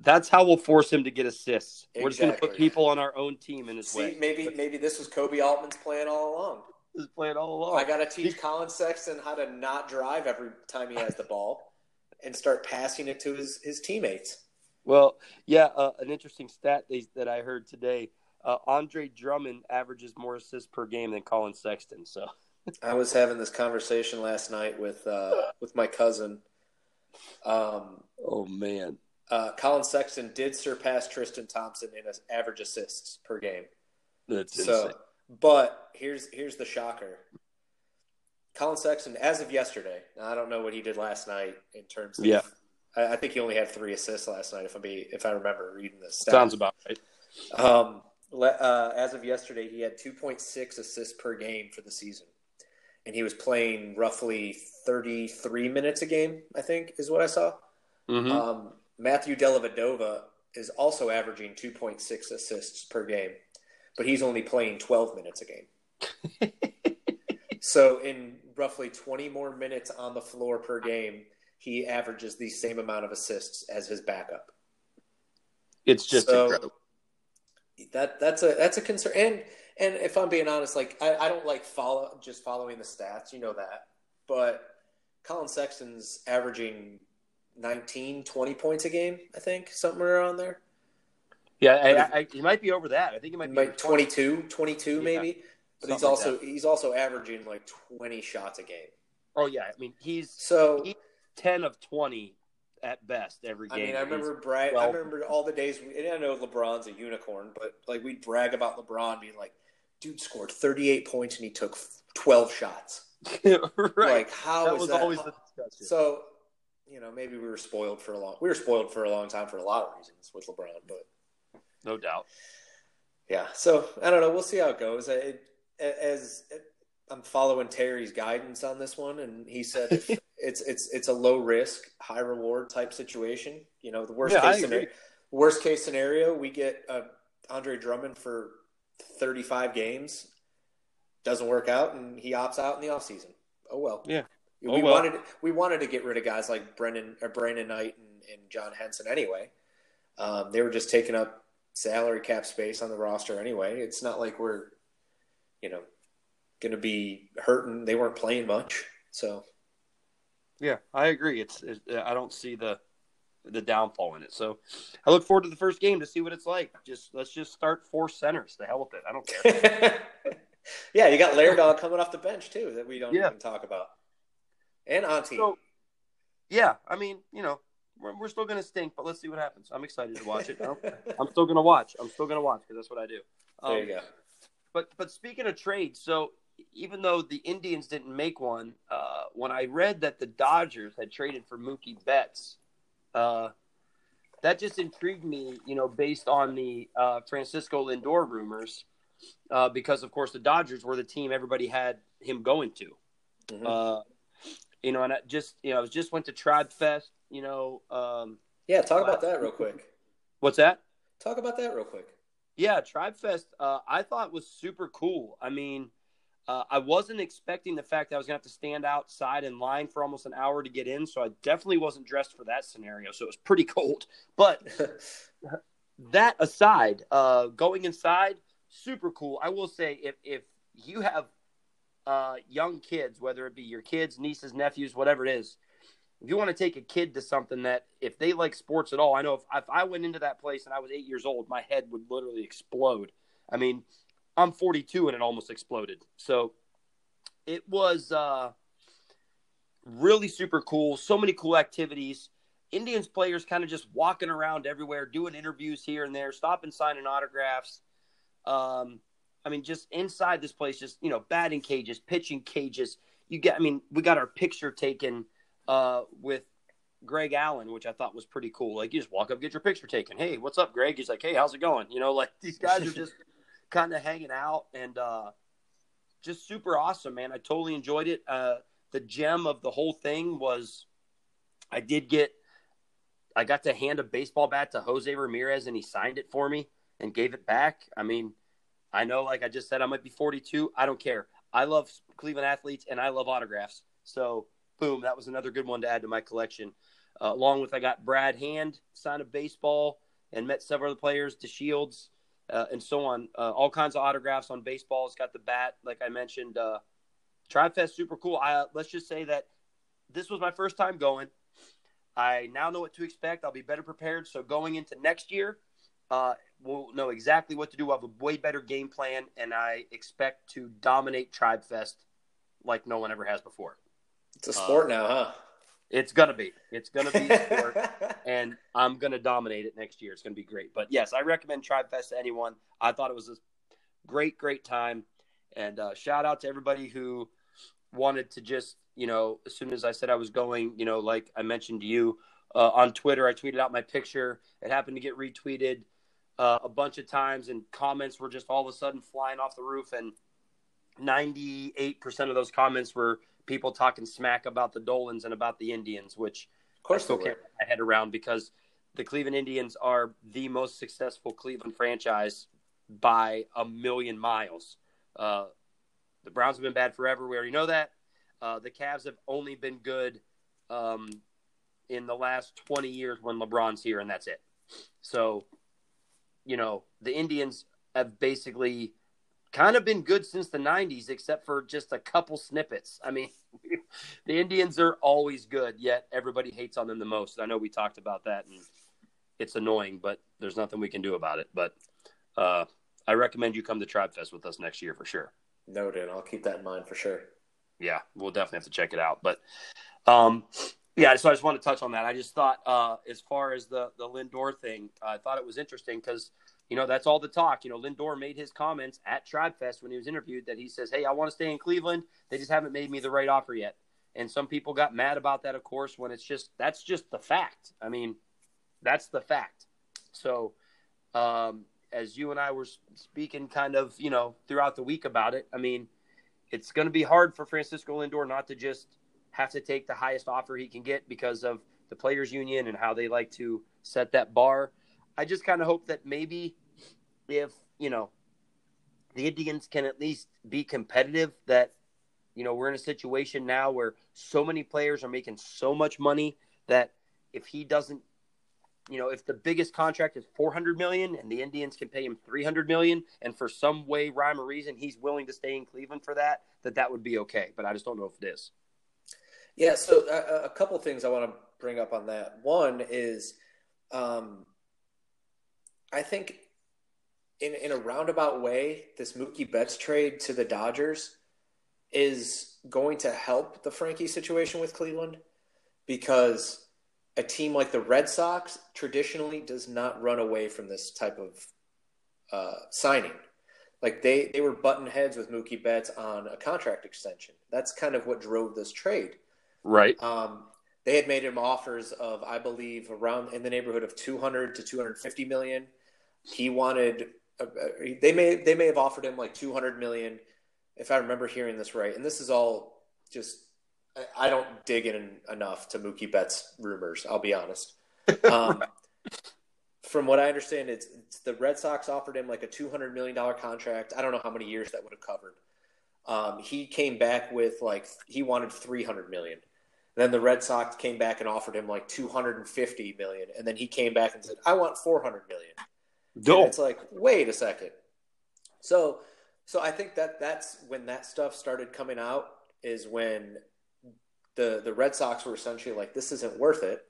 That's how we'll force him to get assists. Exactly. We're just going to put people on our own team in his See, way. Maybe maybe this was Koby Altman's plan all along. His plan all along. I got to teach Collin Sexton how to not drive every time he has the ball and start passing it to his, his teammates. Well, yeah, uh, an interesting stat that I heard today. Uh, Andre Drummond averages more assists per game than Collin Sexton. So I was having this conversation last night with uh, with my cousin. Um, oh man, uh, Collin Sexton did surpass Tristan Thompson in average assists per game. That's so, insane. But here's here's the shocker. Collin Sexton, as of yesterday, I don't know what he did last night in terms of. Yeah. I, I think he only had three assists last night. If I be if I remember reading this, sounds about right. Um, uh, as of yesterday, he had 2.6 assists per game for the season, and he was playing roughly 33 minutes a game. I think is what I saw. Mm-hmm. Um, Matthew Dellavedova is also averaging 2.6 assists per game, but he's only playing 12 minutes a game. so in roughly 20 more minutes on the floor per game, he averages the same amount of assists as his backup. It's just so, incredible that that's a that's a concern. And and if I'm being honest, like I, I don't like follow just following the stats, you know that. But Collin Sexton's averaging 19, 20 points a game, I think, somewhere around there. Yeah, I, I, he might be over that. I think he might be 22, 22 yeah, maybe. But he's also like he's also averaging like 20 shots a game. Oh yeah, I mean he's so he's 10 of 20 at best every game. I mean, I remember brag. I remember all the days. We, and I know LeBron's a unicorn, but like we'd brag about LeBron being like, "Dude scored 38 points and he took 12 shots." right. Like how that was was that? always the discussion. So, you know, maybe we were spoiled for a long. We were spoiled for a long time for a lot of reasons with LeBron, but no doubt. Yeah. So I don't know. We'll see how it goes. It, as I'm following Terry's guidance on this one, and he said it's it's it's a low risk, high reward type situation. You know, the worst yeah, case scenario, worst case scenario, we get uh, Andre Drummond for 35 games, doesn't work out, and he opts out in the off season. Oh well. Yeah. We oh, well. wanted we wanted to get rid of guys like Brendan or Brandon Knight and, and John Henson anyway. Um, they were just taking up salary cap space on the roster anyway. It's not like we're, you know, going to be hurting. They weren't playing much, so. Yeah, I agree. It's, it's I don't see the the downfall in it. So I look forward to the first game to see what it's like. Just let's just start four centers. The hell with it. I don't care. yeah, you got Dog coming off the bench too that we don't yeah. even talk about, and Auntie. So, yeah, I mean, you know, we're, we're still going to stink, but let's see what happens. I'm excited to watch it. I'm still going to watch. I'm still going to watch because that's what I do. Um, there you go. But but speaking of trades, so even though the Indians didn't make one, uh, when I read that the Dodgers had traded for Mookie Betts, uh, that just intrigued me, you know, based on the uh, Francisco Lindor rumors, uh, because of course the Dodgers were the team everybody had him going to. Mm-hmm. Uh, you know, and I just, you know, I was just went to Tribe Fest, you know. Um, yeah, talk about that real quick. What's that? Talk about that real quick. Yeah, Tribe Fest, uh, I thought was super cool. I mean, uh, I wasn't expecting the fact that I was going to have to stand outside in line for almost an hour to get in, so I definitely wasn't dressed for that scenario. So it was pretty cold. But that aside, uh, going inside, super cool. I will say, if if you have uh, young kids, whether it be your kids, nieces, nephews, whatever it is, if you want to take a kid to something that if they like sports at all, I know if, if I went into that place and I was eight years old, my head would literally explode. I mean, I'm 42 and it almost exploded. So it was uh, really super cool. So many cool activities. Indians players kind of just walking around everywhere, doing interviews here and there, stopping, signing autographs. Um, I mean, just inside this place, just you know, batting cages, pitching cages. You get, I mean, we got our picture taken uh, with Greg Allen, which I thought was pretty cool. Like, you just walk up, get your picture taken. Hey, what's up, Greg? He's like, hey, how's it going? You know, like these guys are just kind of hanging out and uh, just super awesome, man. I totally enjoyed it. Uh, the gem of the whole thing was I did get, I got to hand a baseball bat to Jose Ramirez and he signed it for me and gave it back. I mean, I know, like I just said, I might be 42. I don't care. I love Cleveland athletes and I love autographs. So, boom, that was another good one to add to my collection. Uh, along with, I got Brad Hand, signed a baseball, and met several other players, DeShields, uh, and so on. Uh, all kinds of autographs on baseball. It's got the bat, like I mentioned. Uh, Tribe Fest, super cool. I, uh, let's just say that this was my first time going. I now know what to expect. I'll be better prepared. So going into next year, uh, we'll know exactly what to do. We'll have a way better game plan, and I expect to dominate Tribe Fest like no one ever has before. It's a sport uh, now, huh? It's gonna be. It's gonna be sport, and I'm gonna dominate it next year. It's gonna be great. But yes, I recommend Tribe Fest to anyone. I thought it was a great, great time, and uh, shout out to everybody who wanted to just, you know, as soon as I said I was going, you know, like I mentioned to you uh, on Twitter, I tweeted out my picture. It happened to get retweeted uh, a bunch of times, and comments were just all of a sudden flying off the roof, and 98% of those comments were people talking smack about the Dolans and about the Indians, which of course I still can't get my head around because the Cleveland Indians are the most successful Cleveland franchise by a million miles. Uh, the Browns have been bad forever. We already know that. Uh, the Cavs have only been good um, in the last 20 years when LeBron's here, and that's it. So, you know, the Indians have basically kind of been good since the 90s, except for just a couple snippets. I mean, the Indians are always good, yet everybody hates on them the most. I know we talked about that, and it's annoying, but there's nothing we can do about it. But uh, I recommend you come to Tribe Fest with us next year for sure. Noted. I'll keep that in mind for sure. Yeah, we'll definitely have to check it out. But um, yeah, so I just want to touch on that. I just thought, uh, as far as the the Lindor thing, I thought it was interesting because you know, that's all the talk. You know, Lindor made his comments at Tribe Fest when he was interviewed that he says, Hey, I want to stay in Cleveland. They just haven't made me the right offer yet. And some people got mad about that, of course, when it's just that's just the fact. I mean, that's the fact. So, um, as you and I were speaking kind of, you know, throughout the week about it, I mean, it's going to be hard for Francisco Lindor not to just have to take the highest offer he can get because of the players union and how they like to set that bar. I just kind of hope that maybe if you know the Indians can at least be competitive, that you know we're in a situation now where so many players are making so much money that if he doesn't you know if the biggest contract is 400 million and the indians can pay him 300 million and for some way rhyme or reason he's willing to stay in cleveland for that that that would be okay. But i just don't know if it is. Yeah so uh, a couple things i want to bring up on that. One is um, i think in in a roundabout way, this Mookie Betts trade to the Dodgers is going to help the Frankie situation with Cleveland because a team like the Red Sox traditionally does not run away from this type of uh, signing. Like they they were button heads with Mookie Betts on a contract extension. That's kind of what drove this trade. Right. Um, they had made him offers of, I believe, around in the neighborhood of 200 to 250 million. He wanted they may they may have offered him like 200 million if I remember hearing this right. And this is all just I don't dig in enough to Mookie Betts rumors. I'll be honest. Um, from what I understand, it's, it's, the Red Sox offered him like a two hundred million dollar contract. I don't know how many years that would have covered. Um, he came back with like he wanted three hundred million. Then the Red Sox came back and offered him like two hundred and fifty million, and then he came back and said, "I want four hundred million. Don't. it's like, wait a second. So, so I think that that's when that stuff started coming out is when the the Red Sox were essentially like, this isn't worth it.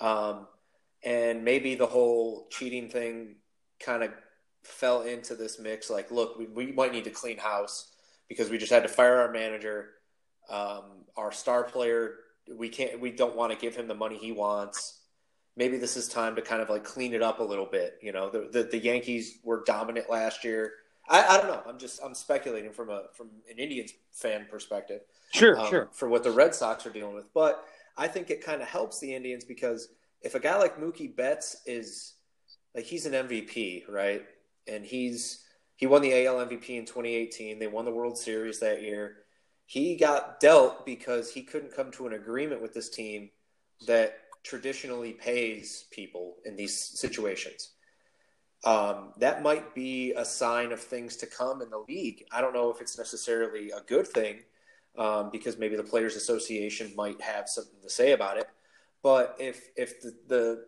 Um, and maybe the whole cheating thing kind of fell into this mix. Like, look, we, we might need to clean house because we just had to fire our manager, um, our star player. We can't. We don't want to give him the money he wants maybe this is time to kind of like clean it up a little bit. You know, the the, the Yankees were dominant last year. I, I, don't know. I'm just I'm speculating from a from an Indians fan perspective. Sure, um, sure. For what the Red Sox are dealing with, but I think it kind of helps the Indians because if a guy like Mookie Betts is like he's an MVP, right? And he's he won the AL MVP in 2018. They won the World Series that year. He got dealt because he couldn't come to an agreement with this team that traditionally pays people in these situations. Um, that might be a sign of things to come in the league. I don't know if it's necessarily a good thing um, because maybe the Players Association might have something to say about it. But if if the, the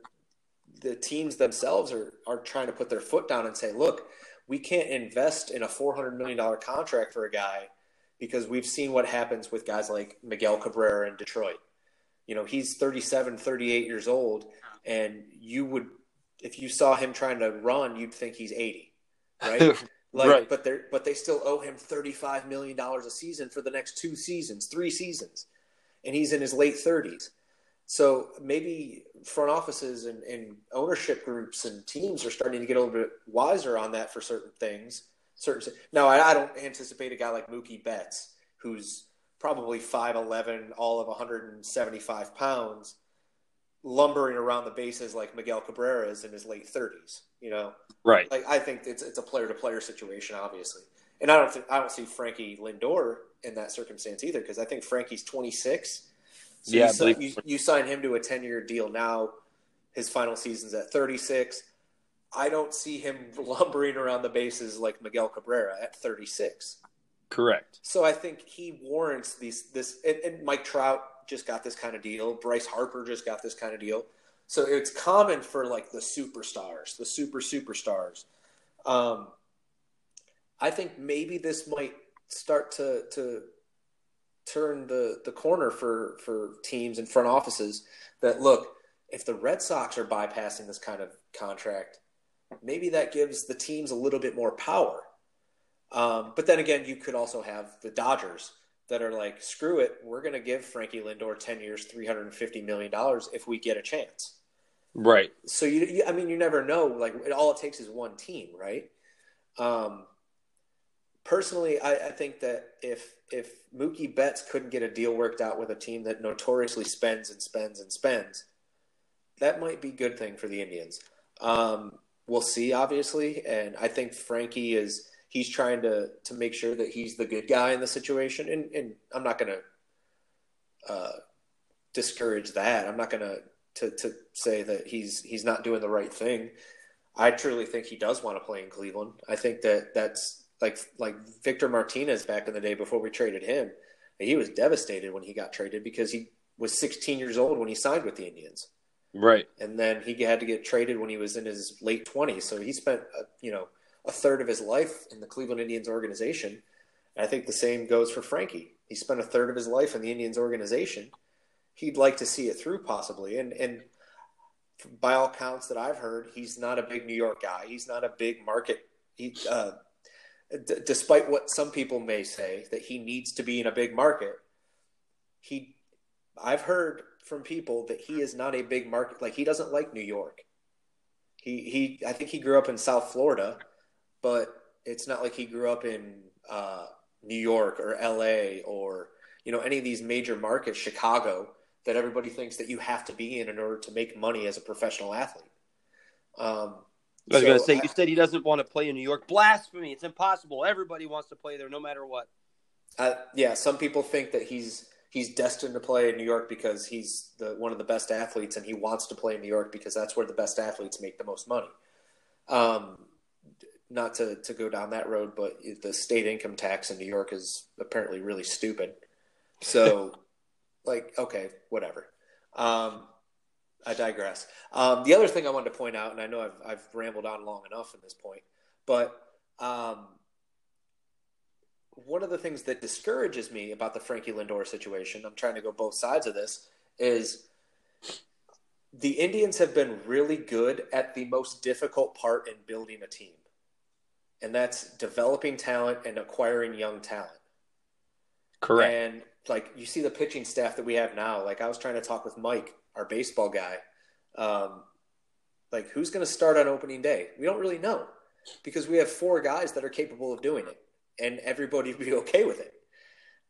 the teams themselves are are trying to put their foot down and say, look, we can't invest in a four hundred million dollar contract for a guy because we've seen what happens with guys like Miguel Cabrera in Detroit. You know, he's 37, 38 years old, and you would, if you saw him trying to run, you'd think he's 80, right? Like, right. but they but they still owe him thirty five million dollars a season for the next two seasons, three seasons, and he's in his late thirties. So maybe front offices and, and, ownership groups and teams are starting to get a little bit wiser on that for certain things. Certain now, I, I don't anticipate a guy like Mookie Betts, who's probably five eleven, all of one hundred and seventy five pounds, lumbering around the bases like Miguel Cabrera is in his late thirties. You know, right? Like I think it's it's a player to player situation, obviously, and I don't think I don't see Frankie Lindor in that circumstance either because I think Frankie's twenty six so yeah, you, you, you sign him to a 10 year deal now. His final season's at 36. I don't see him lumbering around the bases like Miguel Cabrera at 36. Correct. So I think he warrants these this and, and, Mike Trout just got this kind of deal. Bryce Harper just got this kind of deal. So it's common for like the superstars, the super superstars. Um, I think maybe this might start to to turn the the corner for for teams and front offices that look if the Red Sox are bypassing this kind of contract, maybe that gives the teams a little bit more power. Um, but then again, you could also have the Dodgers that are like, screw it, we're going to give Frankie Lindor ten years, three hundred and fifty million dollars if we get a chance. Right. So you, you, I mean, you never know. Like, it, all it takes is one team, right? Um, personally, I, I think that if if Mookie Betts couldn't get a deal worked out with a team that notoriously spends and spends and spends, that might be a good thing for the Indians. Um, we'll see, obviously, and I think Frankie is he's trying to to make sure that he's the good guy in the situation, and, and I'm not going to uh, discourage that. I'm not going to to to say that he's he's not doing the right thing. I truly think he does want to play in Cleveland. I think that that's like like Victor Martinez back in the day before we traded him. He was devastated when he got traded because he was 16 years old when he signed with the Indians. Right. And then he had to get traded when he was in his late 20s. So he spent a, you know a third of his life in the Cleveland Indians organization. And I think the same goes for Frankie. He spent a third of his life in the Indians organization. He'd like to see it through possibly and and by all counts that I've heard, he's not a big New York guy. He's not a big market he, uh, d- despite what some people may say that he needs to be in a big market, he I've heard from people that he is not a big market like he doesn't like New York. He he I think he grew up in South Florida, but it's not like he grew up in uh, New York or LA or you know any of these major markets, Chicago, that everybody thinks that you have to be in in order to make money as a professional athlete. Um, I was so, going to say, you said he doesn't want to play in New York. Blasphemy! It's impossible. Everybody wants to play there, no matter what. Uh, yeah, some people think that he's he's destined to play in New York because he's the one of the best athletes, and he wants to play in New York because that's where the best athletes make the most money. Um, not to to go down that road, but the state income tax in New York is apparently really stupid. So, like, okay, whatever. Um, I digress. Um, the other thing I wanted to point out, and I know I've, I've rambled on long enough at this point, but um, one of the things that discourages me about the Frankie Lindor situation, I'm trying to go both sides of this, is the Indians have been really good at the most difficult part in building a team, and that's developing talent and acquiring young talent. Correct. And like you see the pitching staff that we have now. Like I was trying to talk with Mike our baseball guy, um, like who's going to start on opening day? We don't really know because we have four guys that are capable of doing it, and everybody would be okay with it.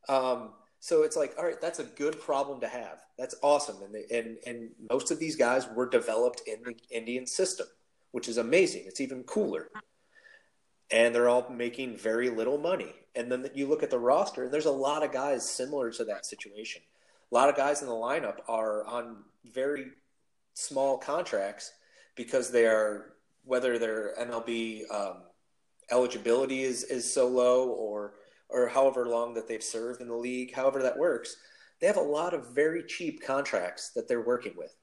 Um, so it's like, all right, that's a good problem to have. That's awesome, and they, and and most of these guys were developed in the Indian system, which is amazing. It's even cooler, and they're all making very little money. And then you look at the roster, and there's a lot of guys similar to that situation. A lot of guys in the lineup are on very small contracts because they are whether their MLB um, eligibility is, is so low or or however long that they've served in the league, however that works, they have a lot of very cheap contracts that they're working with.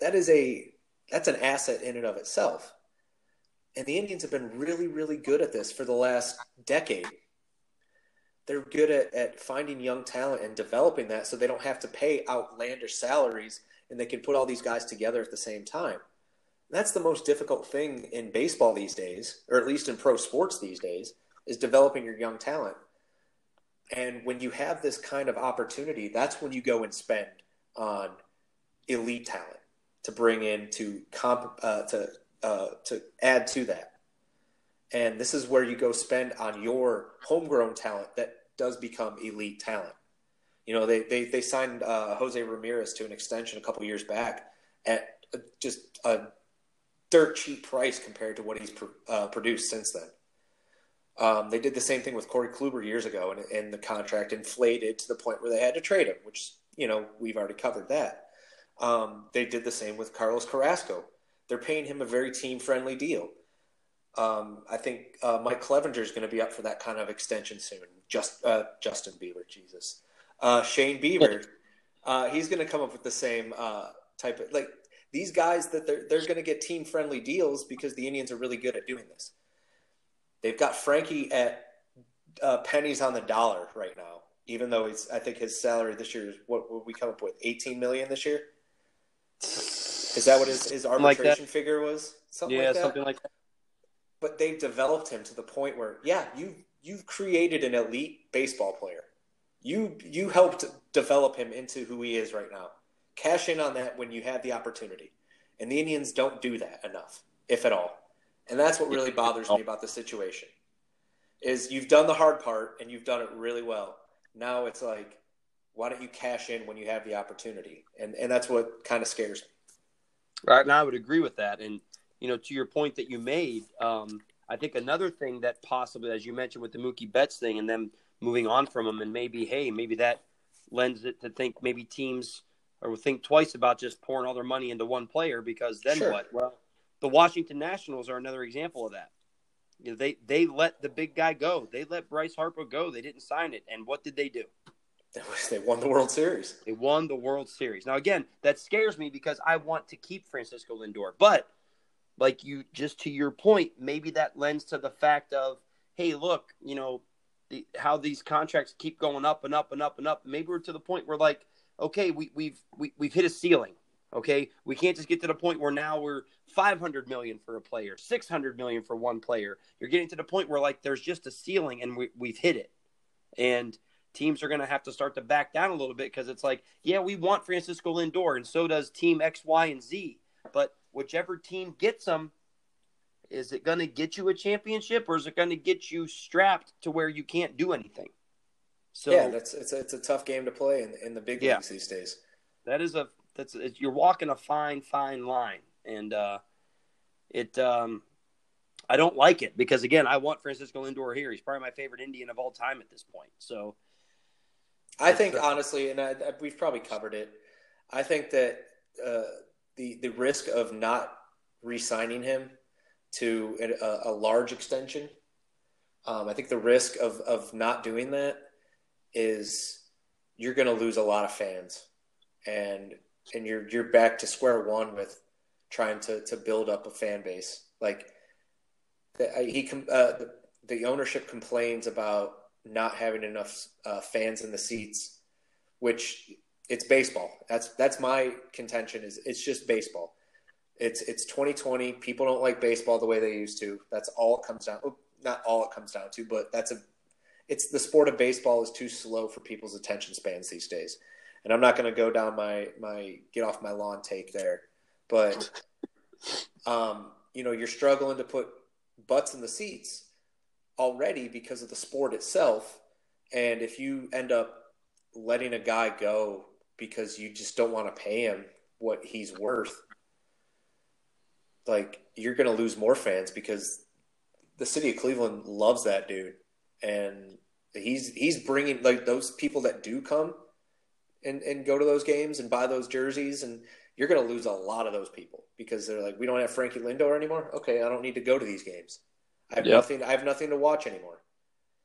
That is a that's an asset in and of itself. And the Indians have been really, really good at this for the last decade. They're good at, at finding young talent and developing that so they don't have to pay outlandish salaries and they can put all these guys together at the same time. That's the most difficult thing in baseball these days, or at least in pro sports these days, is developing your young talent. And when you have this kind of opportunity, that's when you go and spend on elite talent to bring in to comp uh, to uh, to add to that. And this is where you go spend on your homegrown talent that does become elite talent. You know, they they they signed uh, Jose Ramirez to an extension a couple years back at just a dirt cheap price compared to what he's uh, produced since then. Um, they did the same thing with Corey Kluber years ago, and, and the contract inflated to the point where they had to trade him, which you know we've already covered that. Um, they did the same with Carlos Carrasco. They're paying him a very team friendly deal. Um, I think uh, Mike Clevinger is going to be up for that kind of extension soon. Just uh, Justin Bieber, Jesus, uh, Shane Bieber, uh, he's going to come up with the same uh, type of like these guys that they're they're going to get team friendly deals because the Indians are really good at doing this. They've got Frankie at uh, pennies on the dollar right now, even though he's I think his salary this year is what would we come up with eighteen million this year. Is that what his, his arbitration like figure was? Something yeah, like something like that. But they've developed him to the point where, yeah, you you've created an elite baseball player. You you helped develop him into who he is right now. Cash in on that when you have the opportunity. And the Indians don't do that enough, if at all. And that's what really bothers me about the situation. Is you've done the hard part and you've done it really well. Now it's like, why don't you cash in when you have the opportunity? And and that's what kind of scares me. Right, and I would agree with that. And you know, to your point that you made, um, I think another thing that possibly, as you mentioned with the Mookie Betts thing, and then moving on from him, and maybe, hey, maybe that lends it to think maybe teams or think twice about just pouring all their money into one player because then sure. what? Well, the Washington Nationals are another example of that. You know, they they let the big guy go. They let Bryce Harper go. They didn't sign it, and what did they do? They won the World Series. They won the World Series. Now, again, that scares me because I want to keep Francisco Lindor. But, like you, just to your point, maybe that lends to the fact of, hey, look, you know, the, how these contracts keep going up and up and up and up. Maybe we're to the point where, like, okay, we, we've we, we've hit a ceiling. Okay, we can't just get to the point where now we're 500 million for a player, 600 million for one player. You're getting to the point where like there's just a ceiling and we, we've hit it. And teams are going to have to start to back down a little bit because it's like, yeah, we want Francisco Lindor, and so does Team X, Y, and Z. But whichever team gets them, is it going to get you a championship, or is it going to get you strapped to where you can't do anything? So yeah, that's it's a, it's a tough game to play in, in the big yeah, leagues these days. That is a that's you're walking a fine fine line, and uh, it um, I don't like it because again, I want Francisco Lindor here. He's probably my favorite Indian of all time at this point. So I think honestly, and I, I, we've probably covered it. I think that uh, the the risk of not re-signing him to a, a large extension, um, I think the risk of of not doing that is you're going to lose a lot of fans, and and you're you're back to square one with trying to to build up a fan base. Like the, he uh, the, the ownership complains about not having enough uh, fans in the seats, which it's baseball. That's that's my contention. Is it's just baseball. It's it's 2020. People don't like baseball the way they used to. That's all it comes down. Not all it comes down to, but that's a. It's the sport of baseball is too slow for people's attention spans these days, and I'm not going to go down my my get off my lawn take there, but um, you know you're struggling to put butts in the seats already because of the sport itself. And if you end up letting a guy go because you just don't want to pay him what he's worth, like you're going to lose more fans because the city of Cleveland loves that dude, and he's he's bringing like those people that do come and and go to those games and buy those jerseys, and you're going to lose a lot of those people because they're like, we don't have Frankie Lindor anymore. Okay, I don't need to go to these games. I have yep. nothing. I have nothing to watch anymore.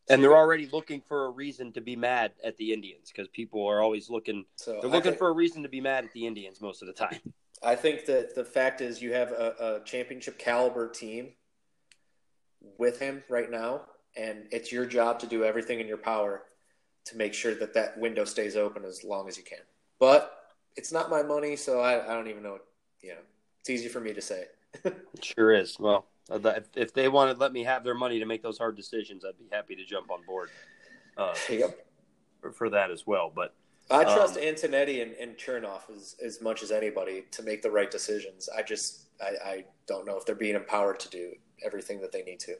And they're already looking for a reason to be mad at the Indians because people are always looking. So they're looking think, for a reason to be mad at the Indians most of the time. I think that the fact is you have a, a championship caliber team with him right now, and it's your job to do everything in your power to make sure that that window stays open as long as you can. But it's not my money, so I, I don't even know. You know, it's easy for me to say. it sure is. Well, if, if they want to let me have their money to make those hard decisions, I'd be happy to jump on board. Uh, yep. for, for that as well, but I trust um, Antonetti and, and Chernoff as, as much as anybody to make the right decisions. I just I, I don't know if they're being empowered to do everything that they need to.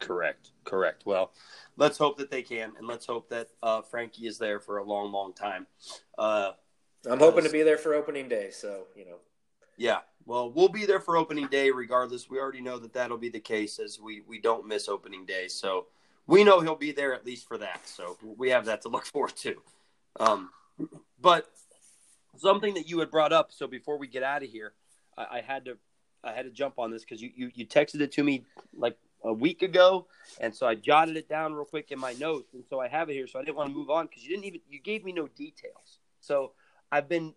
Correct. Correct. Well, let's hope that they can, and let's hope that uh, Frankie is there for a long, long time. Uh, I'm hoping to be there for opening day, so you know. Yeah, well, we'll be there for opening day regardless. We already know that that'll be the case, as we we don't miss opening day, so we know he'll be there at least for that. So we have that to look forward to. Um, but something that you had brought up. So before we get out of here, I, I had to I had to jump on this because you, you you texted it to me like a week ago, and so I jotted it down real quick in my notes, and so I have it here. So I didn't want to move on because you didn't even you gave me no details. So I've been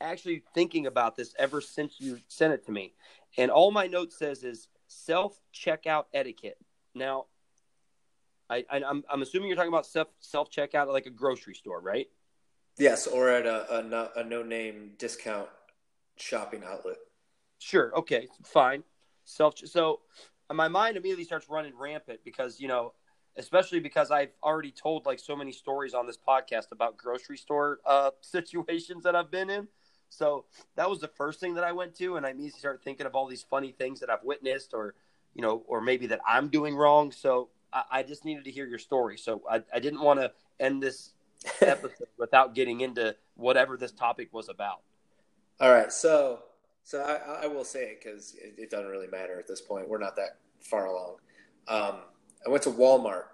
actually thinking about this ever since you sent it to me, and all my note says is self checkout etiquette. Now I, I am I'm, I'm assuming you're talking about self self checkout at like a grocery store, right? Yes, or at a a, no, a no name discount shopping outlet. Sure. Okay. Fine. Self. So my mind immediately starts running rampant because you know, especially because I've already told like so many stories on this podcast about grocery store uh, situations that I've been in. So that was the first thing that I went to, and I immediately started thinking of all these funny things that I've witnessed, or you know, or maybe that I'm doing wrong. So I, I just needed to hear your story. So I, I didn't want to end this episode without getting into whatever this topic was about. All right. So, so I, I will say it because it, it, doesn't really matter at this point. We're not that far along. Um, I went to Walmart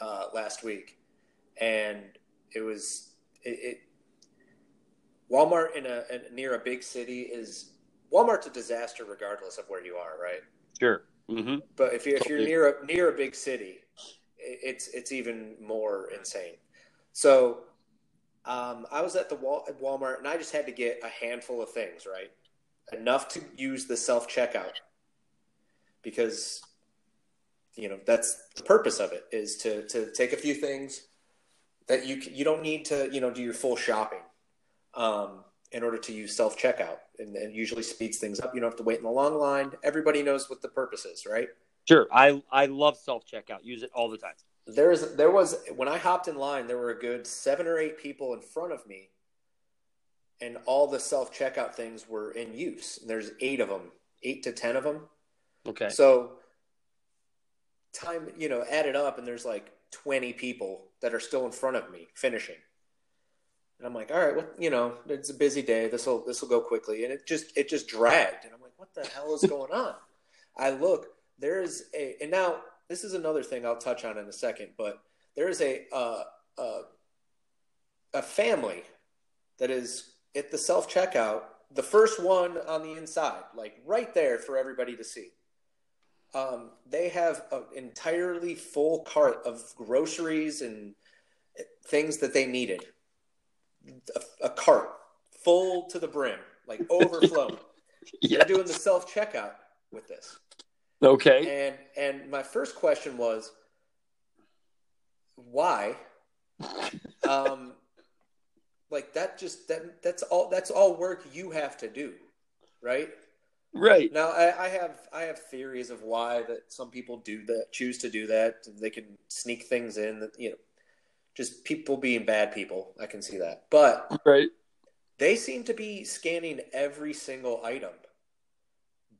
uh, last week, and it was it, it Walmart in a, in, near a big city is Walmart's a disaster regardless of where you are, right? Sure. Mm-hmm. But if you if you're near a near a big city, it's it's even more insane. So um, I was at the Wal- at Walmart and I just had to get a handful of things, right? Enough to use the self checkout because you know that's the purpose of it is to to take a few things that you you don't need to you know do your full shopping. Um, in order to use self checkout, and, and usually speeds things up. You don't have to wait in the long line. Everybody knows what the purpose is, right? Sure, I I love self checkout. Use it all the time. There is there was when I hopped in line, there were a good seven or eight people in front of me, and all the self checkout things were in use. And there's eight of them, eight to ten of them. Okay. So time, you know, added up, and there's like twenty people that are still in front of me finishing. And I'm like, all right, what you know, it's a busy day. This will this will go quickly, and it just it just dragged. And I'm like, what the hell is going on? I look, there is a, and now this is another thing I'll touch on in a second, but there is a uh, uh, a family that is at the self checkout, the first one on the inside, like right there for everybody to see. Um, they have an entirely full cart of groceries and things that they needed a, a cart full to the brim, like overflowing. yes. They're doing the self checkout with this. Okay. And and my first question was, why? um, like that just that that's all that's all work you have to do, right? Right. Now I, I have I have theories of why that some people do that, choose to do that. They can sneak things in that you know just people being bad people. I can see that. But right. they seem to be scanning every single item,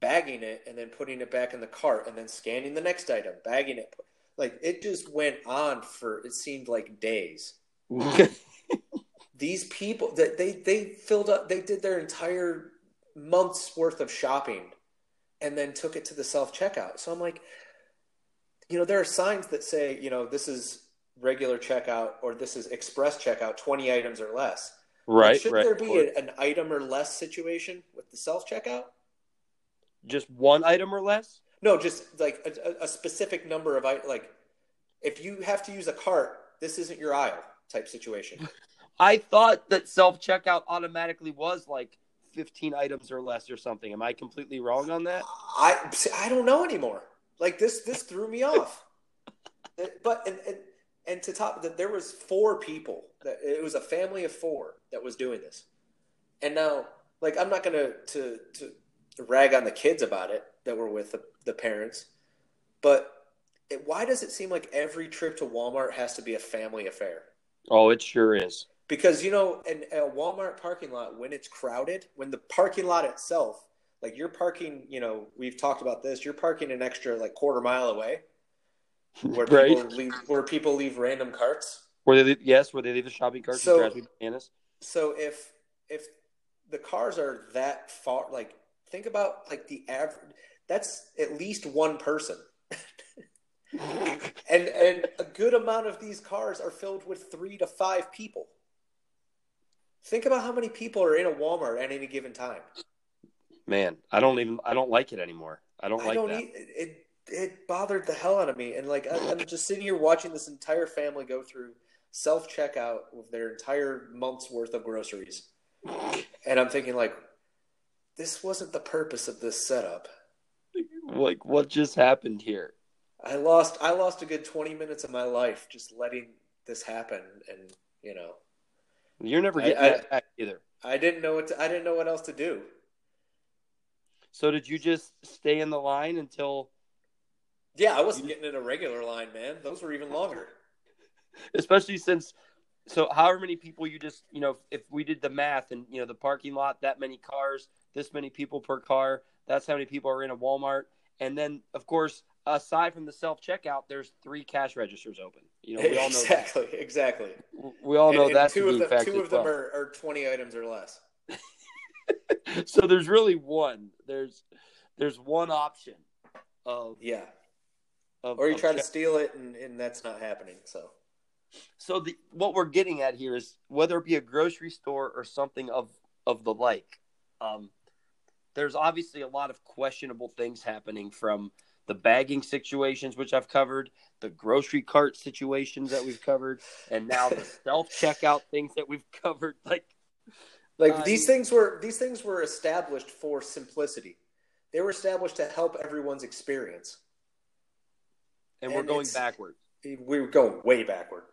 bagging it, and then putting it back in the cart, and then scanning the next item, bagging it. Like it just went on for it seemed like days. These people that they they filled up they did their entire month's worth of shopping and then took it to the self checkout. So I'm like, you know, there are signs that say, you know, this is regular checkout or this is express checkout, 20 items or less. Right. Should right, there be a, an item or less situation with the self checkout? Just one item or less? No, just like a, a specific number of items. Like if you have to use a cart, this isn't your aisle type situation. I thought that self checkout automatically was like 15 items or less or something. Am I completely wrong on that? I I don't know anymore. Like this this threw me off. but and, and and to top that there was four people that it was a family of four that was doing this. And now like I'm not going to to to rag on the kids about it that were with the, the parents, but it, why does it seem like every trip to Walmart has to be a family affair? Oh, it sure is. Because you know, in a Walmart parking lot, when it's crowded, when the parking lot itself, like you're parking, you know, we've talked about this. You're parking an extra like quarter mile away, where right. people leave, where people leave random carts. Where they leave, yes, where they leave the shopping carts. So, so if if the cars are that far, like think about like the average. That's at least one person. and and a good amount of these cars are filled with three to five people. Think about how many people are in a Walmart at any given time. Man, I don't even I don't like it anymore. I don't I like don't that. it it bothered the hell out of me, and like I'm just sitting here watching this entire family go through self checkout with their entire month's worth of groceries, and I'm thinking like, this wasn't the purpose of this setup. Like, what just happened here? I lost I lost a good 20 minutes of my life just letting this happen, and you know. You're never getting I, that I, back either. I didn't know what to, I didn't know what else to do. So did you just stay in the line until? Yeah, I wasn't getting in a regular line, man. Those were even longer. Especially since, so however many people you just, you know, if we did the math and you know the parking lot, that many cars, this many people per car, that's how many people are in a Walmart, and then of course aside from the self checkout, there's three cash registers open. You know, we all know exactly, that. exactly. We all know that. Two of them, two of them are, are, twenty items or less. so there's really one. There's there's one option of yeah, of, or you try check- to steal it, and, and that's not happening. So. So the what we're getting at here is whether it be a grocery store or something of of the like. Um, there's obviously a lot of questionable things happening from the bagging situations, which I've covered, the grocery cart situations that we've covered, and now the self checkout things that we've covered. Like, like uh, these things were these things were established for simplicity. They were established to help everyone's experience. And, and we're going backwards. We're going way backward.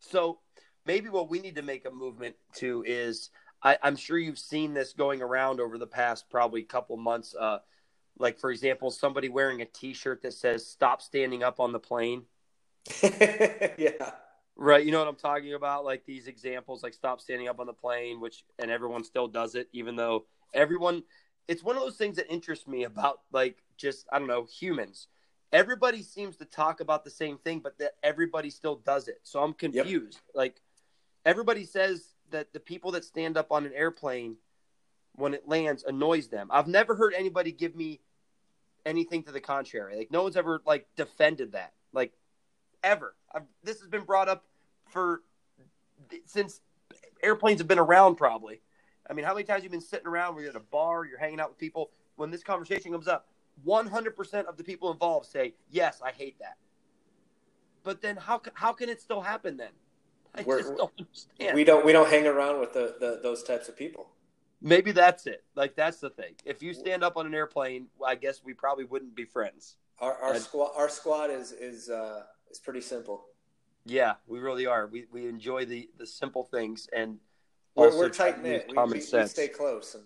So maybe what we need to make a movement to is I, am sure you've seen this going around over the past probably couple months. Uh, like for example somebody wearing a t-shirt that says stop standing up on the plane yeah right you know what i'm talking about like these examples like stop standing up on the plane which and everyone still does it even though everyone it's one of those things that interests me about like just i don't know humans everybody seems to talk about the same thing but that everybody still does it so i'm confused yep. like everybody says that the people that stand up on an airplane when it lands annoys them. I've never heard anybody give me anything to the contrary. Like no one's ever like defended that. Like ever. I've, this has been brought up for since airplanes have been around probably. I mean, how many times you've been sitting around where you're at a bar, you're hanging out with people, when this conversation comes up, 100% of the people involved say, "Yes, I hate that." But then how how can it still happen then? I We're, just don't understand. We don't we don't hang around with the, the those types of people. Maybe that's it. Like that's the thing. If you stand up on an airplane, I guess we probably wouldn't be friends. Our our squad our squad is is uh, is pretty simple. Yeah, we really are. We we enjoy the the simple things and we're, we're tight knit. We, we, we, stay close. And...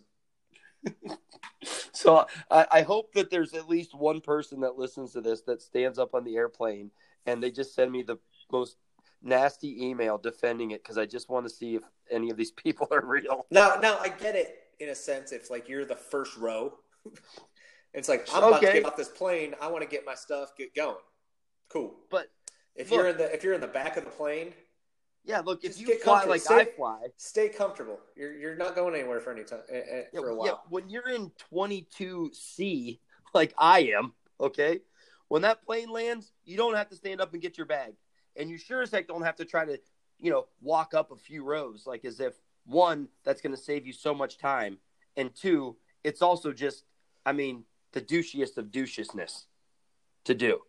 so I, I hope that there's at least one person that listens to this that stands up on the airplane and they just send me the most nasty email defending it because I just want to see if any of these people are real. Now, now I get it in a sense. If like you're the first row, it's like I'm okay. about to get off this plane. I want to get my stuff, get going. Cool. But if look, you're in the if you're in the back of the plane, yeah. Look, if you fly like stay, I fly, stay comfortable. You're you're not going anywhere for any time uh, yeah, for a while. Yeah, when you're in 22C, like I am, okay. When that plane lands, you don't have to stand up and get your bag and you sure as heck don't have to try to, you know, walk up a few rows, like as if one, that's going to save you so much time, and two, it's also just, I mean, the douchiest of douchiousness to do.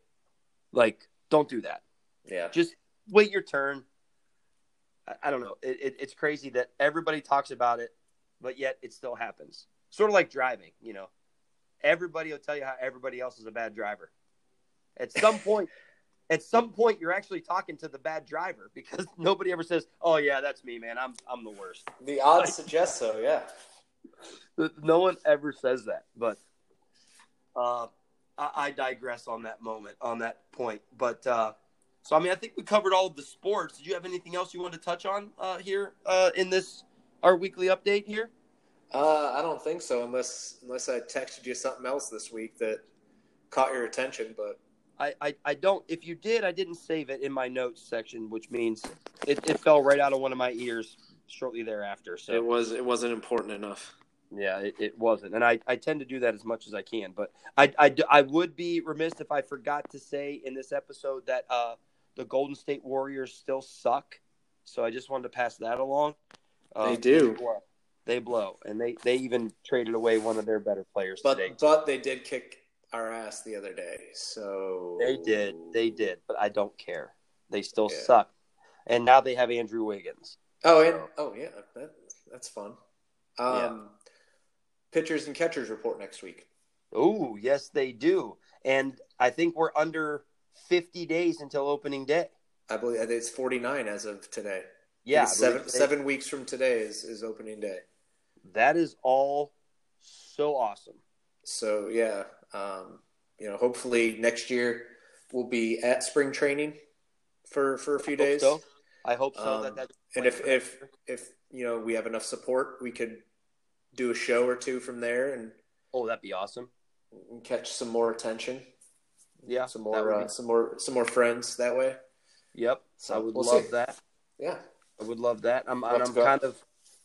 Like, don't do that. Yeah. Just wait your turn. I, don't know. It, it, it's crazy that everybody talks about it. but yet it still happens. Sort of like driving, you know. Everybody will tell you how everybody else is a bad driver. At some point, at some point, you're actually talking to the bad driver because nobody ever says, "Oh yeah, that's me, man. I'm I'm the worst." The odds suggest so. Yeah. No one ever says that, but uh, I, I, digress on that moment, on that point. But uh, so, I mean, I think we covered all of the sports. Did you have anything else you wanted to touch on uh, here uh, in this our weekly update here? Uh, I don't think so, unless unless I texted you something else this week that caught your attention. But I, I, I don't. If you did, I didn't save it in my notes section, which means it, it fell right out of one of my ears shortly thereafter. So it was it wasn't important enough. Yeah, it, it wasn't, and I, I tend to do that as much as I can. But I, I, I would be remiss if I forgot to say in this episode that uh, the Golden State Warriors still suck. So I just wanted to pass that along. Um, they do. They blow. they blow, and they they even traded away one of their better players but, today. But they did kick our ass the other day. So they did, they did, but I don't care. They still yeah. suck, and now they have Andrew Wiggins. Oh, and oh yeah, that, that's fun. Um, yeah. Pitchers and catchers report next week. Oh yes, they do, and I think we're under fifty days until opening day. I believe it's forty nine as of today. Yeah, seven they, seven weeks from today is, is opening day. That is all so awesome. So yeah, um, you know, hopefully next year we'll be at spring training for for a few I days. So. I hope so. Um, that that's and if if if you know we have enough support, we could do a show or two from there and oh, that'd be awesome. And catch some more attention. Yeah, some more uh, some more some more friends that way. Yep, so I would we'll love see. that. Yeah, I would love that. I'm I'm kind of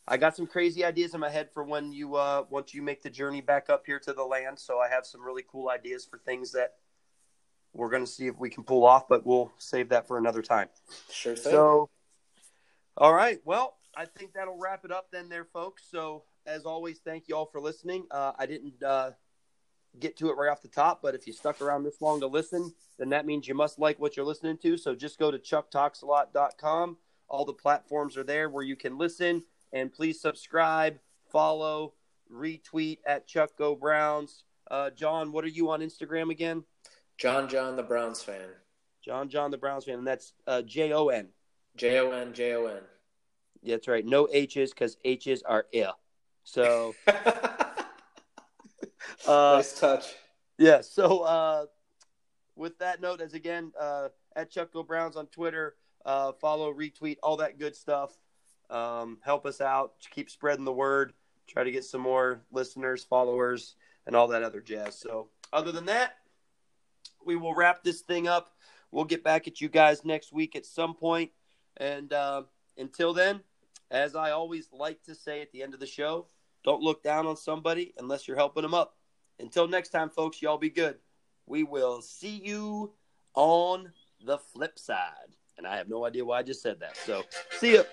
I got some crazy ideas in my head for when you uh once you make the journey back up here to the land. So I have some really cool ideas for things that we're going to see if we can pull off, but we'll save that for another time. Sure thing. So, all right. Well, I think that'll wrap it up then, there, folks. So, as always, thank you all for listening. Uh, I didn't uh, get to it right off the top, but if you stuck around this long to listen, then that means you must like what you're listening to. So, just go to chucktalksalot.com. All the platforms are there where you can listen and please subscribe, follow, retweet at Chuck Go Browns. Uh, John, what are you on Instagram again? John John the Browns fan. John John the Browns fan, and that's uh, J O N. J O N J O N. That's right. No H's because H's are ill. So. uh, nice touch. Yeah. So, uh, with that note, as again, uh, at Chuck Go Browns on Twitter, uh, follow, retweet, all that good stuff. Um, help us out. Keep spreading the word. Try to get some more listeners, followers, and all that other jazz. So, other than that, we will wrap this thing up. We'll get back at you guys next week at some point. And uh, until then, as I always like to say at the end of the show, don't look down on somebody unless you're helping them up. Until next time, folks, y'all be good. We will see you on the flip side. And I have no idea why I just said that. So, see ya.